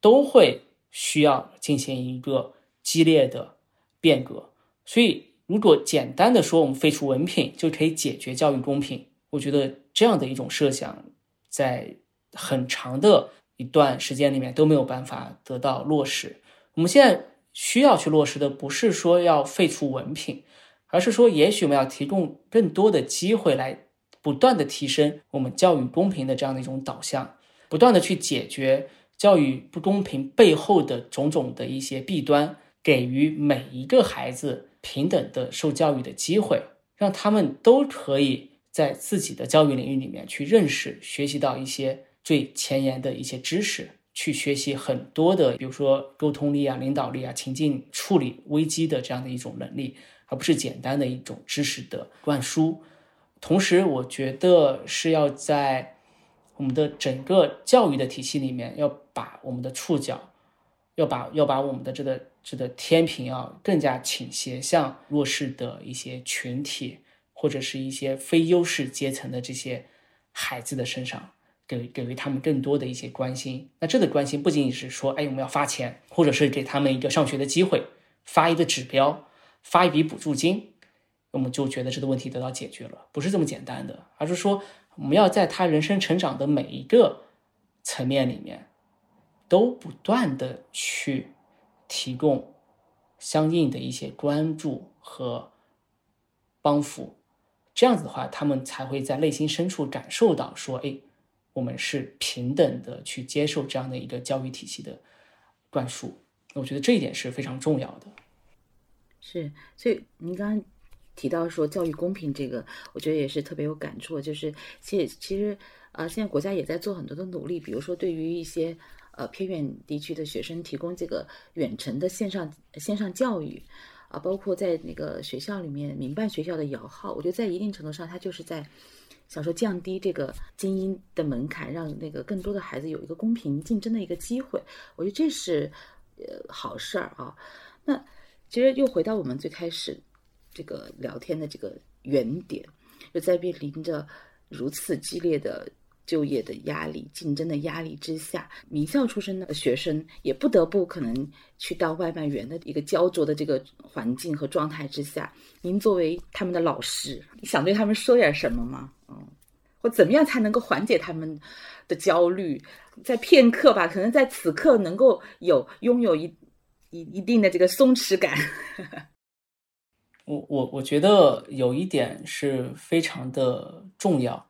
都会需要进行一个激烈的变革。所以，如果简单的说我们废除文凭就可以解决教育公平，我觉得这样的一种设想，在很长的一段时间里面都没有办法得到落实。我们现在需要去落实的，不是说要废除文凭，而是说，也许我们要提供更多的机会来。不断的提升我们教育公平的这样的一种导向，不断的去解决教育不公平背后的种种的一些弊端，给予每一个孩子平等的受教育的机会，让他们都可以在自己的教育领域里面去认识、学习到一些最前沿的一些知识，去学习很多的，比如说沟通力啊、领导力啊、情境处理危机的这样的一种能力，而不是简单的一种知识的灌输。同时，我觉得是要在我们的整个教育的体系里面，要把我们的触角，要把要把我们的这个这个天平啊，更加倾斜向弱势的一些群体，或者是一些非优势阶层的这些孩子的身上，给给予他们更多的一些关心。那这个关心不仅仅是说，哎，我们要发钱，或者是给他们一个上学的机会，发一个指标，发一笔补助金。我们就觉得这个问题得到解决了，不是这么简单的，而是说我们要在他人生成长的每一个层面里面，都不断的去提供相应的一些关注和帮扶，这样子的话，他们才会在内心深处感受到说，哎，我们是平等的去接受这样的一个教育体系的灌输。我觉得这一点是非常重要的。是，所以您刚刚。提到说教育公平这个，我觉得也是特别有感触。就是其实其实啊，现在国家也在做很多的努力，比如说对于一些呃偏远地区的学生提供这个远程的线上线上教育啊，包括在那个学校里面民办学校的摇号，我觉得在一定程度上，它就是在想说降低这个精英的门槛，让那个更多的孩子有一个公平竞争的一个机会。我觉得这是呃好事儿啊。那其实又回到我们最开始。这个聊天的这个原点，就在面临着如此激烈的就业的压力、竞争的压力之下，名校出身的学生也不得不可能去到外卖员的一个焦灼的这个环境和状态之下，您作为他们的老师，想对他们说点什么吗？嗯，或怎么样才能够缓解他们的焦虑？在片刻吧，可能在此刻能够有拥有一一一定的这个松弛感。我我我觉得有一点是非常的重要，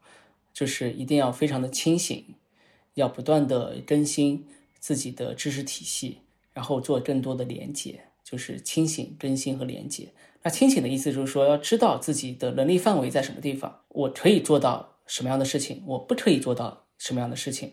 就是一定要非常的清醒，要不断的更新自己的知识体系，然后做更多的连接，就是清醒、更新和连接。那清醒的意思就是说，要知道自己的能力范围在什么地方，我可以做到什么样的事情，我不可以做到什么样的事情。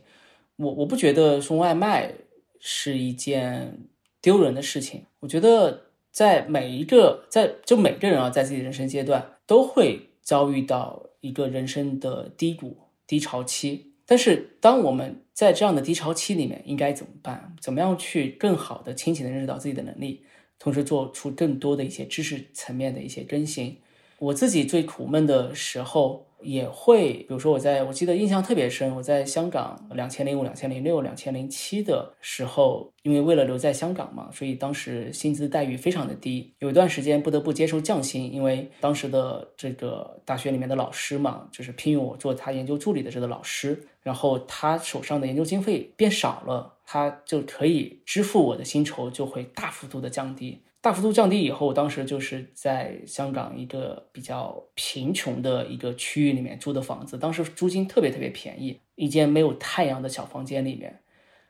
我我不觉得送外卖是一件丢人的事情，我觉得。在每一个在就每个人啊，在自己的人生阶段都会遭遇到一个人生的低谷低潮期，但是当我们在这样的低潮期里面，应该怎么办？怎么样去更好的、清醒的认识到自己的能力，同时做出更多的一些知识层面的一些更新？我自己最苦闷的时候。也会，比如说我在我记得印象特别深，我在香港两千零五、两千零六、两千零七的时候，因为为了留在香港嘛，所以当时薪资待遇非常的低，有一段时间不得不接受降薪，因为当时的这个大学里面的老师嘛，就是聘用我做他研究助理的这个老师，然后他手上的研究经费变少了，他就可以支付我的薪酬就会大幅度的降低。大幅度降低以后，当时就是在香港一个比较贫穷的一个区域里面租的房子，当时租金特别特别便宜，一间没有太阳的小房间里面，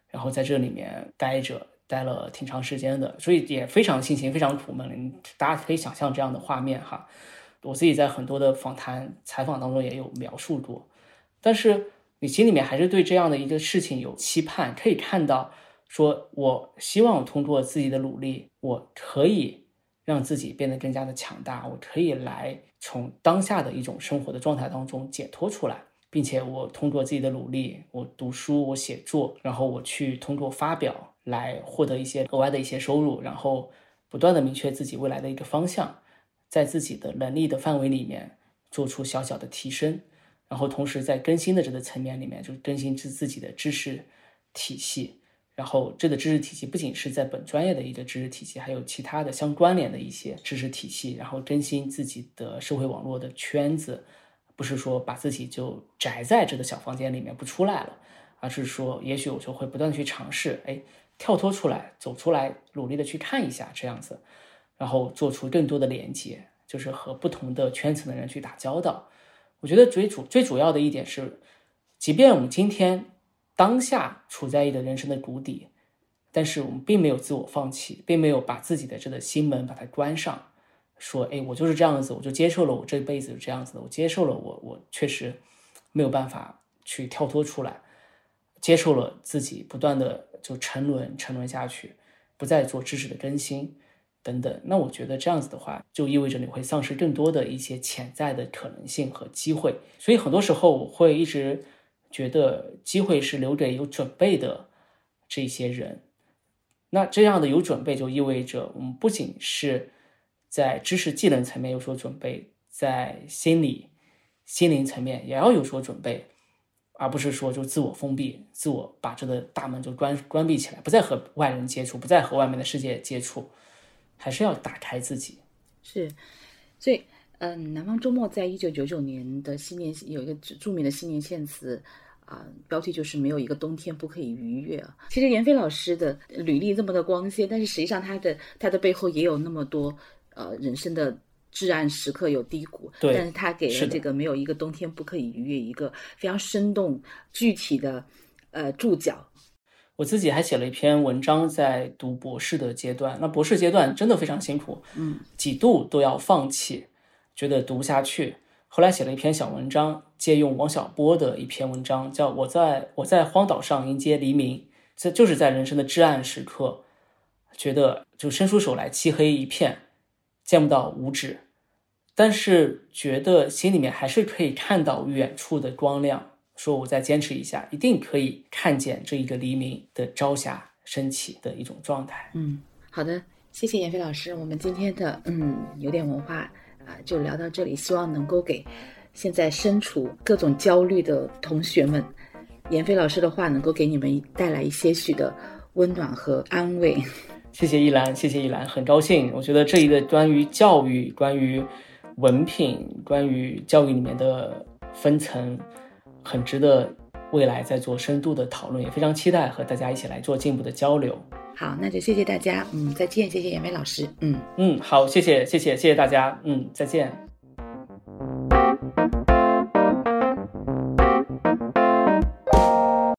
然后在这里面待着，待了挺长时间的，所以也非常心情非常苦闷。大家可以想象这样的画面哈，我自己在很多的访谈采访当中也有描述过，但是你心里面还是对这样的一个事情有期盼，可以看到。说，我希望通过自己的努力，我可以让自己变得更加的强大，我可以来从当下的一种生活的状态当中解脱出来，并且我通过自己的努力，我读书，我写作，然后我去通过发表来获得一些额外的一些收入，然后不断的明确自己未来的一个方向，在自己的能力的范围里面做出小小的提升，然后同时在更新的这个层面里面，就是更新自自己的知识体系。然后，这个知识体系不仅是在本专业的一个知识体系，还有其他的相关联的一些知识体系。然后更新自己的社会网络的圈子，不是说把自己就宅在这个小房间里面不出来了，而是说，也许我就会不断去尝试，哎，跳脱出来，走出来，努力的去看一下这样子，然后做出更多的连接，就是和不同的圈层的人去打交道。我觉得最主最主要的一点是，即便我们今天。当下处在一个人生的谷底，但是我们并没有自我放弃，并没有把自己的这个心门把它关上，说：“哎，我就是这样子，我就接受了我这辈子是这样子的，我接受了我，我确实没有办法去跳脱出来，接受了自己不断的就沉沦沉沦下去，不再做知识的更新等等。那我觉得这样子的话，就意味着你会丧失更多的一些潜在的可能性和机会。所以很多时候我会一直。觉得机会是留给有准备的这些人，那这样的有准备就意味着我们不仅是在知识技能层面有所准备，在心理、心灵层面也要有所准备，而不是说就自我封闭、自我把这个大门就关关闭起来，不再和外人接触，不再和外面的世界接触，还是要打开自己。是，所以。嗯，南方周末在一九九九年的新年有一个著名的新年献词，啊，标题就是没有一个冬天不可以逾越啊。其实闫飞老师的履历这么的光鲜，但是实际上他的他的背后也有那么多呃人生的至暗时刻有低谷，对，但是他给了这个没有一个冬天不可以逾越一个非常生动具体的呃注脚。我自己还写了一篇文章，在读博士的阶段，那博士阶段真的非常辛苦，嗯，几度都要放弃。觉得读不下去，后来写了一篇小文章，借用王小波的一篇文章，叫《我在我在荒岛上迎接黎明》，这就是在人生的至暗时刻，觉得就伸出手来，漆黑一片，见不到五指，但是觉得心里面还是可以看到远处的光亮，说我再坚持一下，一定可以看见这一个黎明的朝霞升起的一种状态。嗯，好的，谢谢闫飞老师，我们今天的嗯有点文化。啊，就聊到这里，希望能够给现在身处各种焦虑的同学们，闫飞老师的话能够给你们带来一些许的温暖和安慰。谢谢依兰，谢谢依兰，很高兴。我觉得这一个关于教育、关于文凭、关于教育里面的分层，很值得未来再做深度的讨论，也非常期待和大家一起来做进一步的交流。好，那就谢谢大家，嗯，再见，谢谢严梅老师，嗯嗯，好，谢谢谢谢谢谢大家，嗯，再见。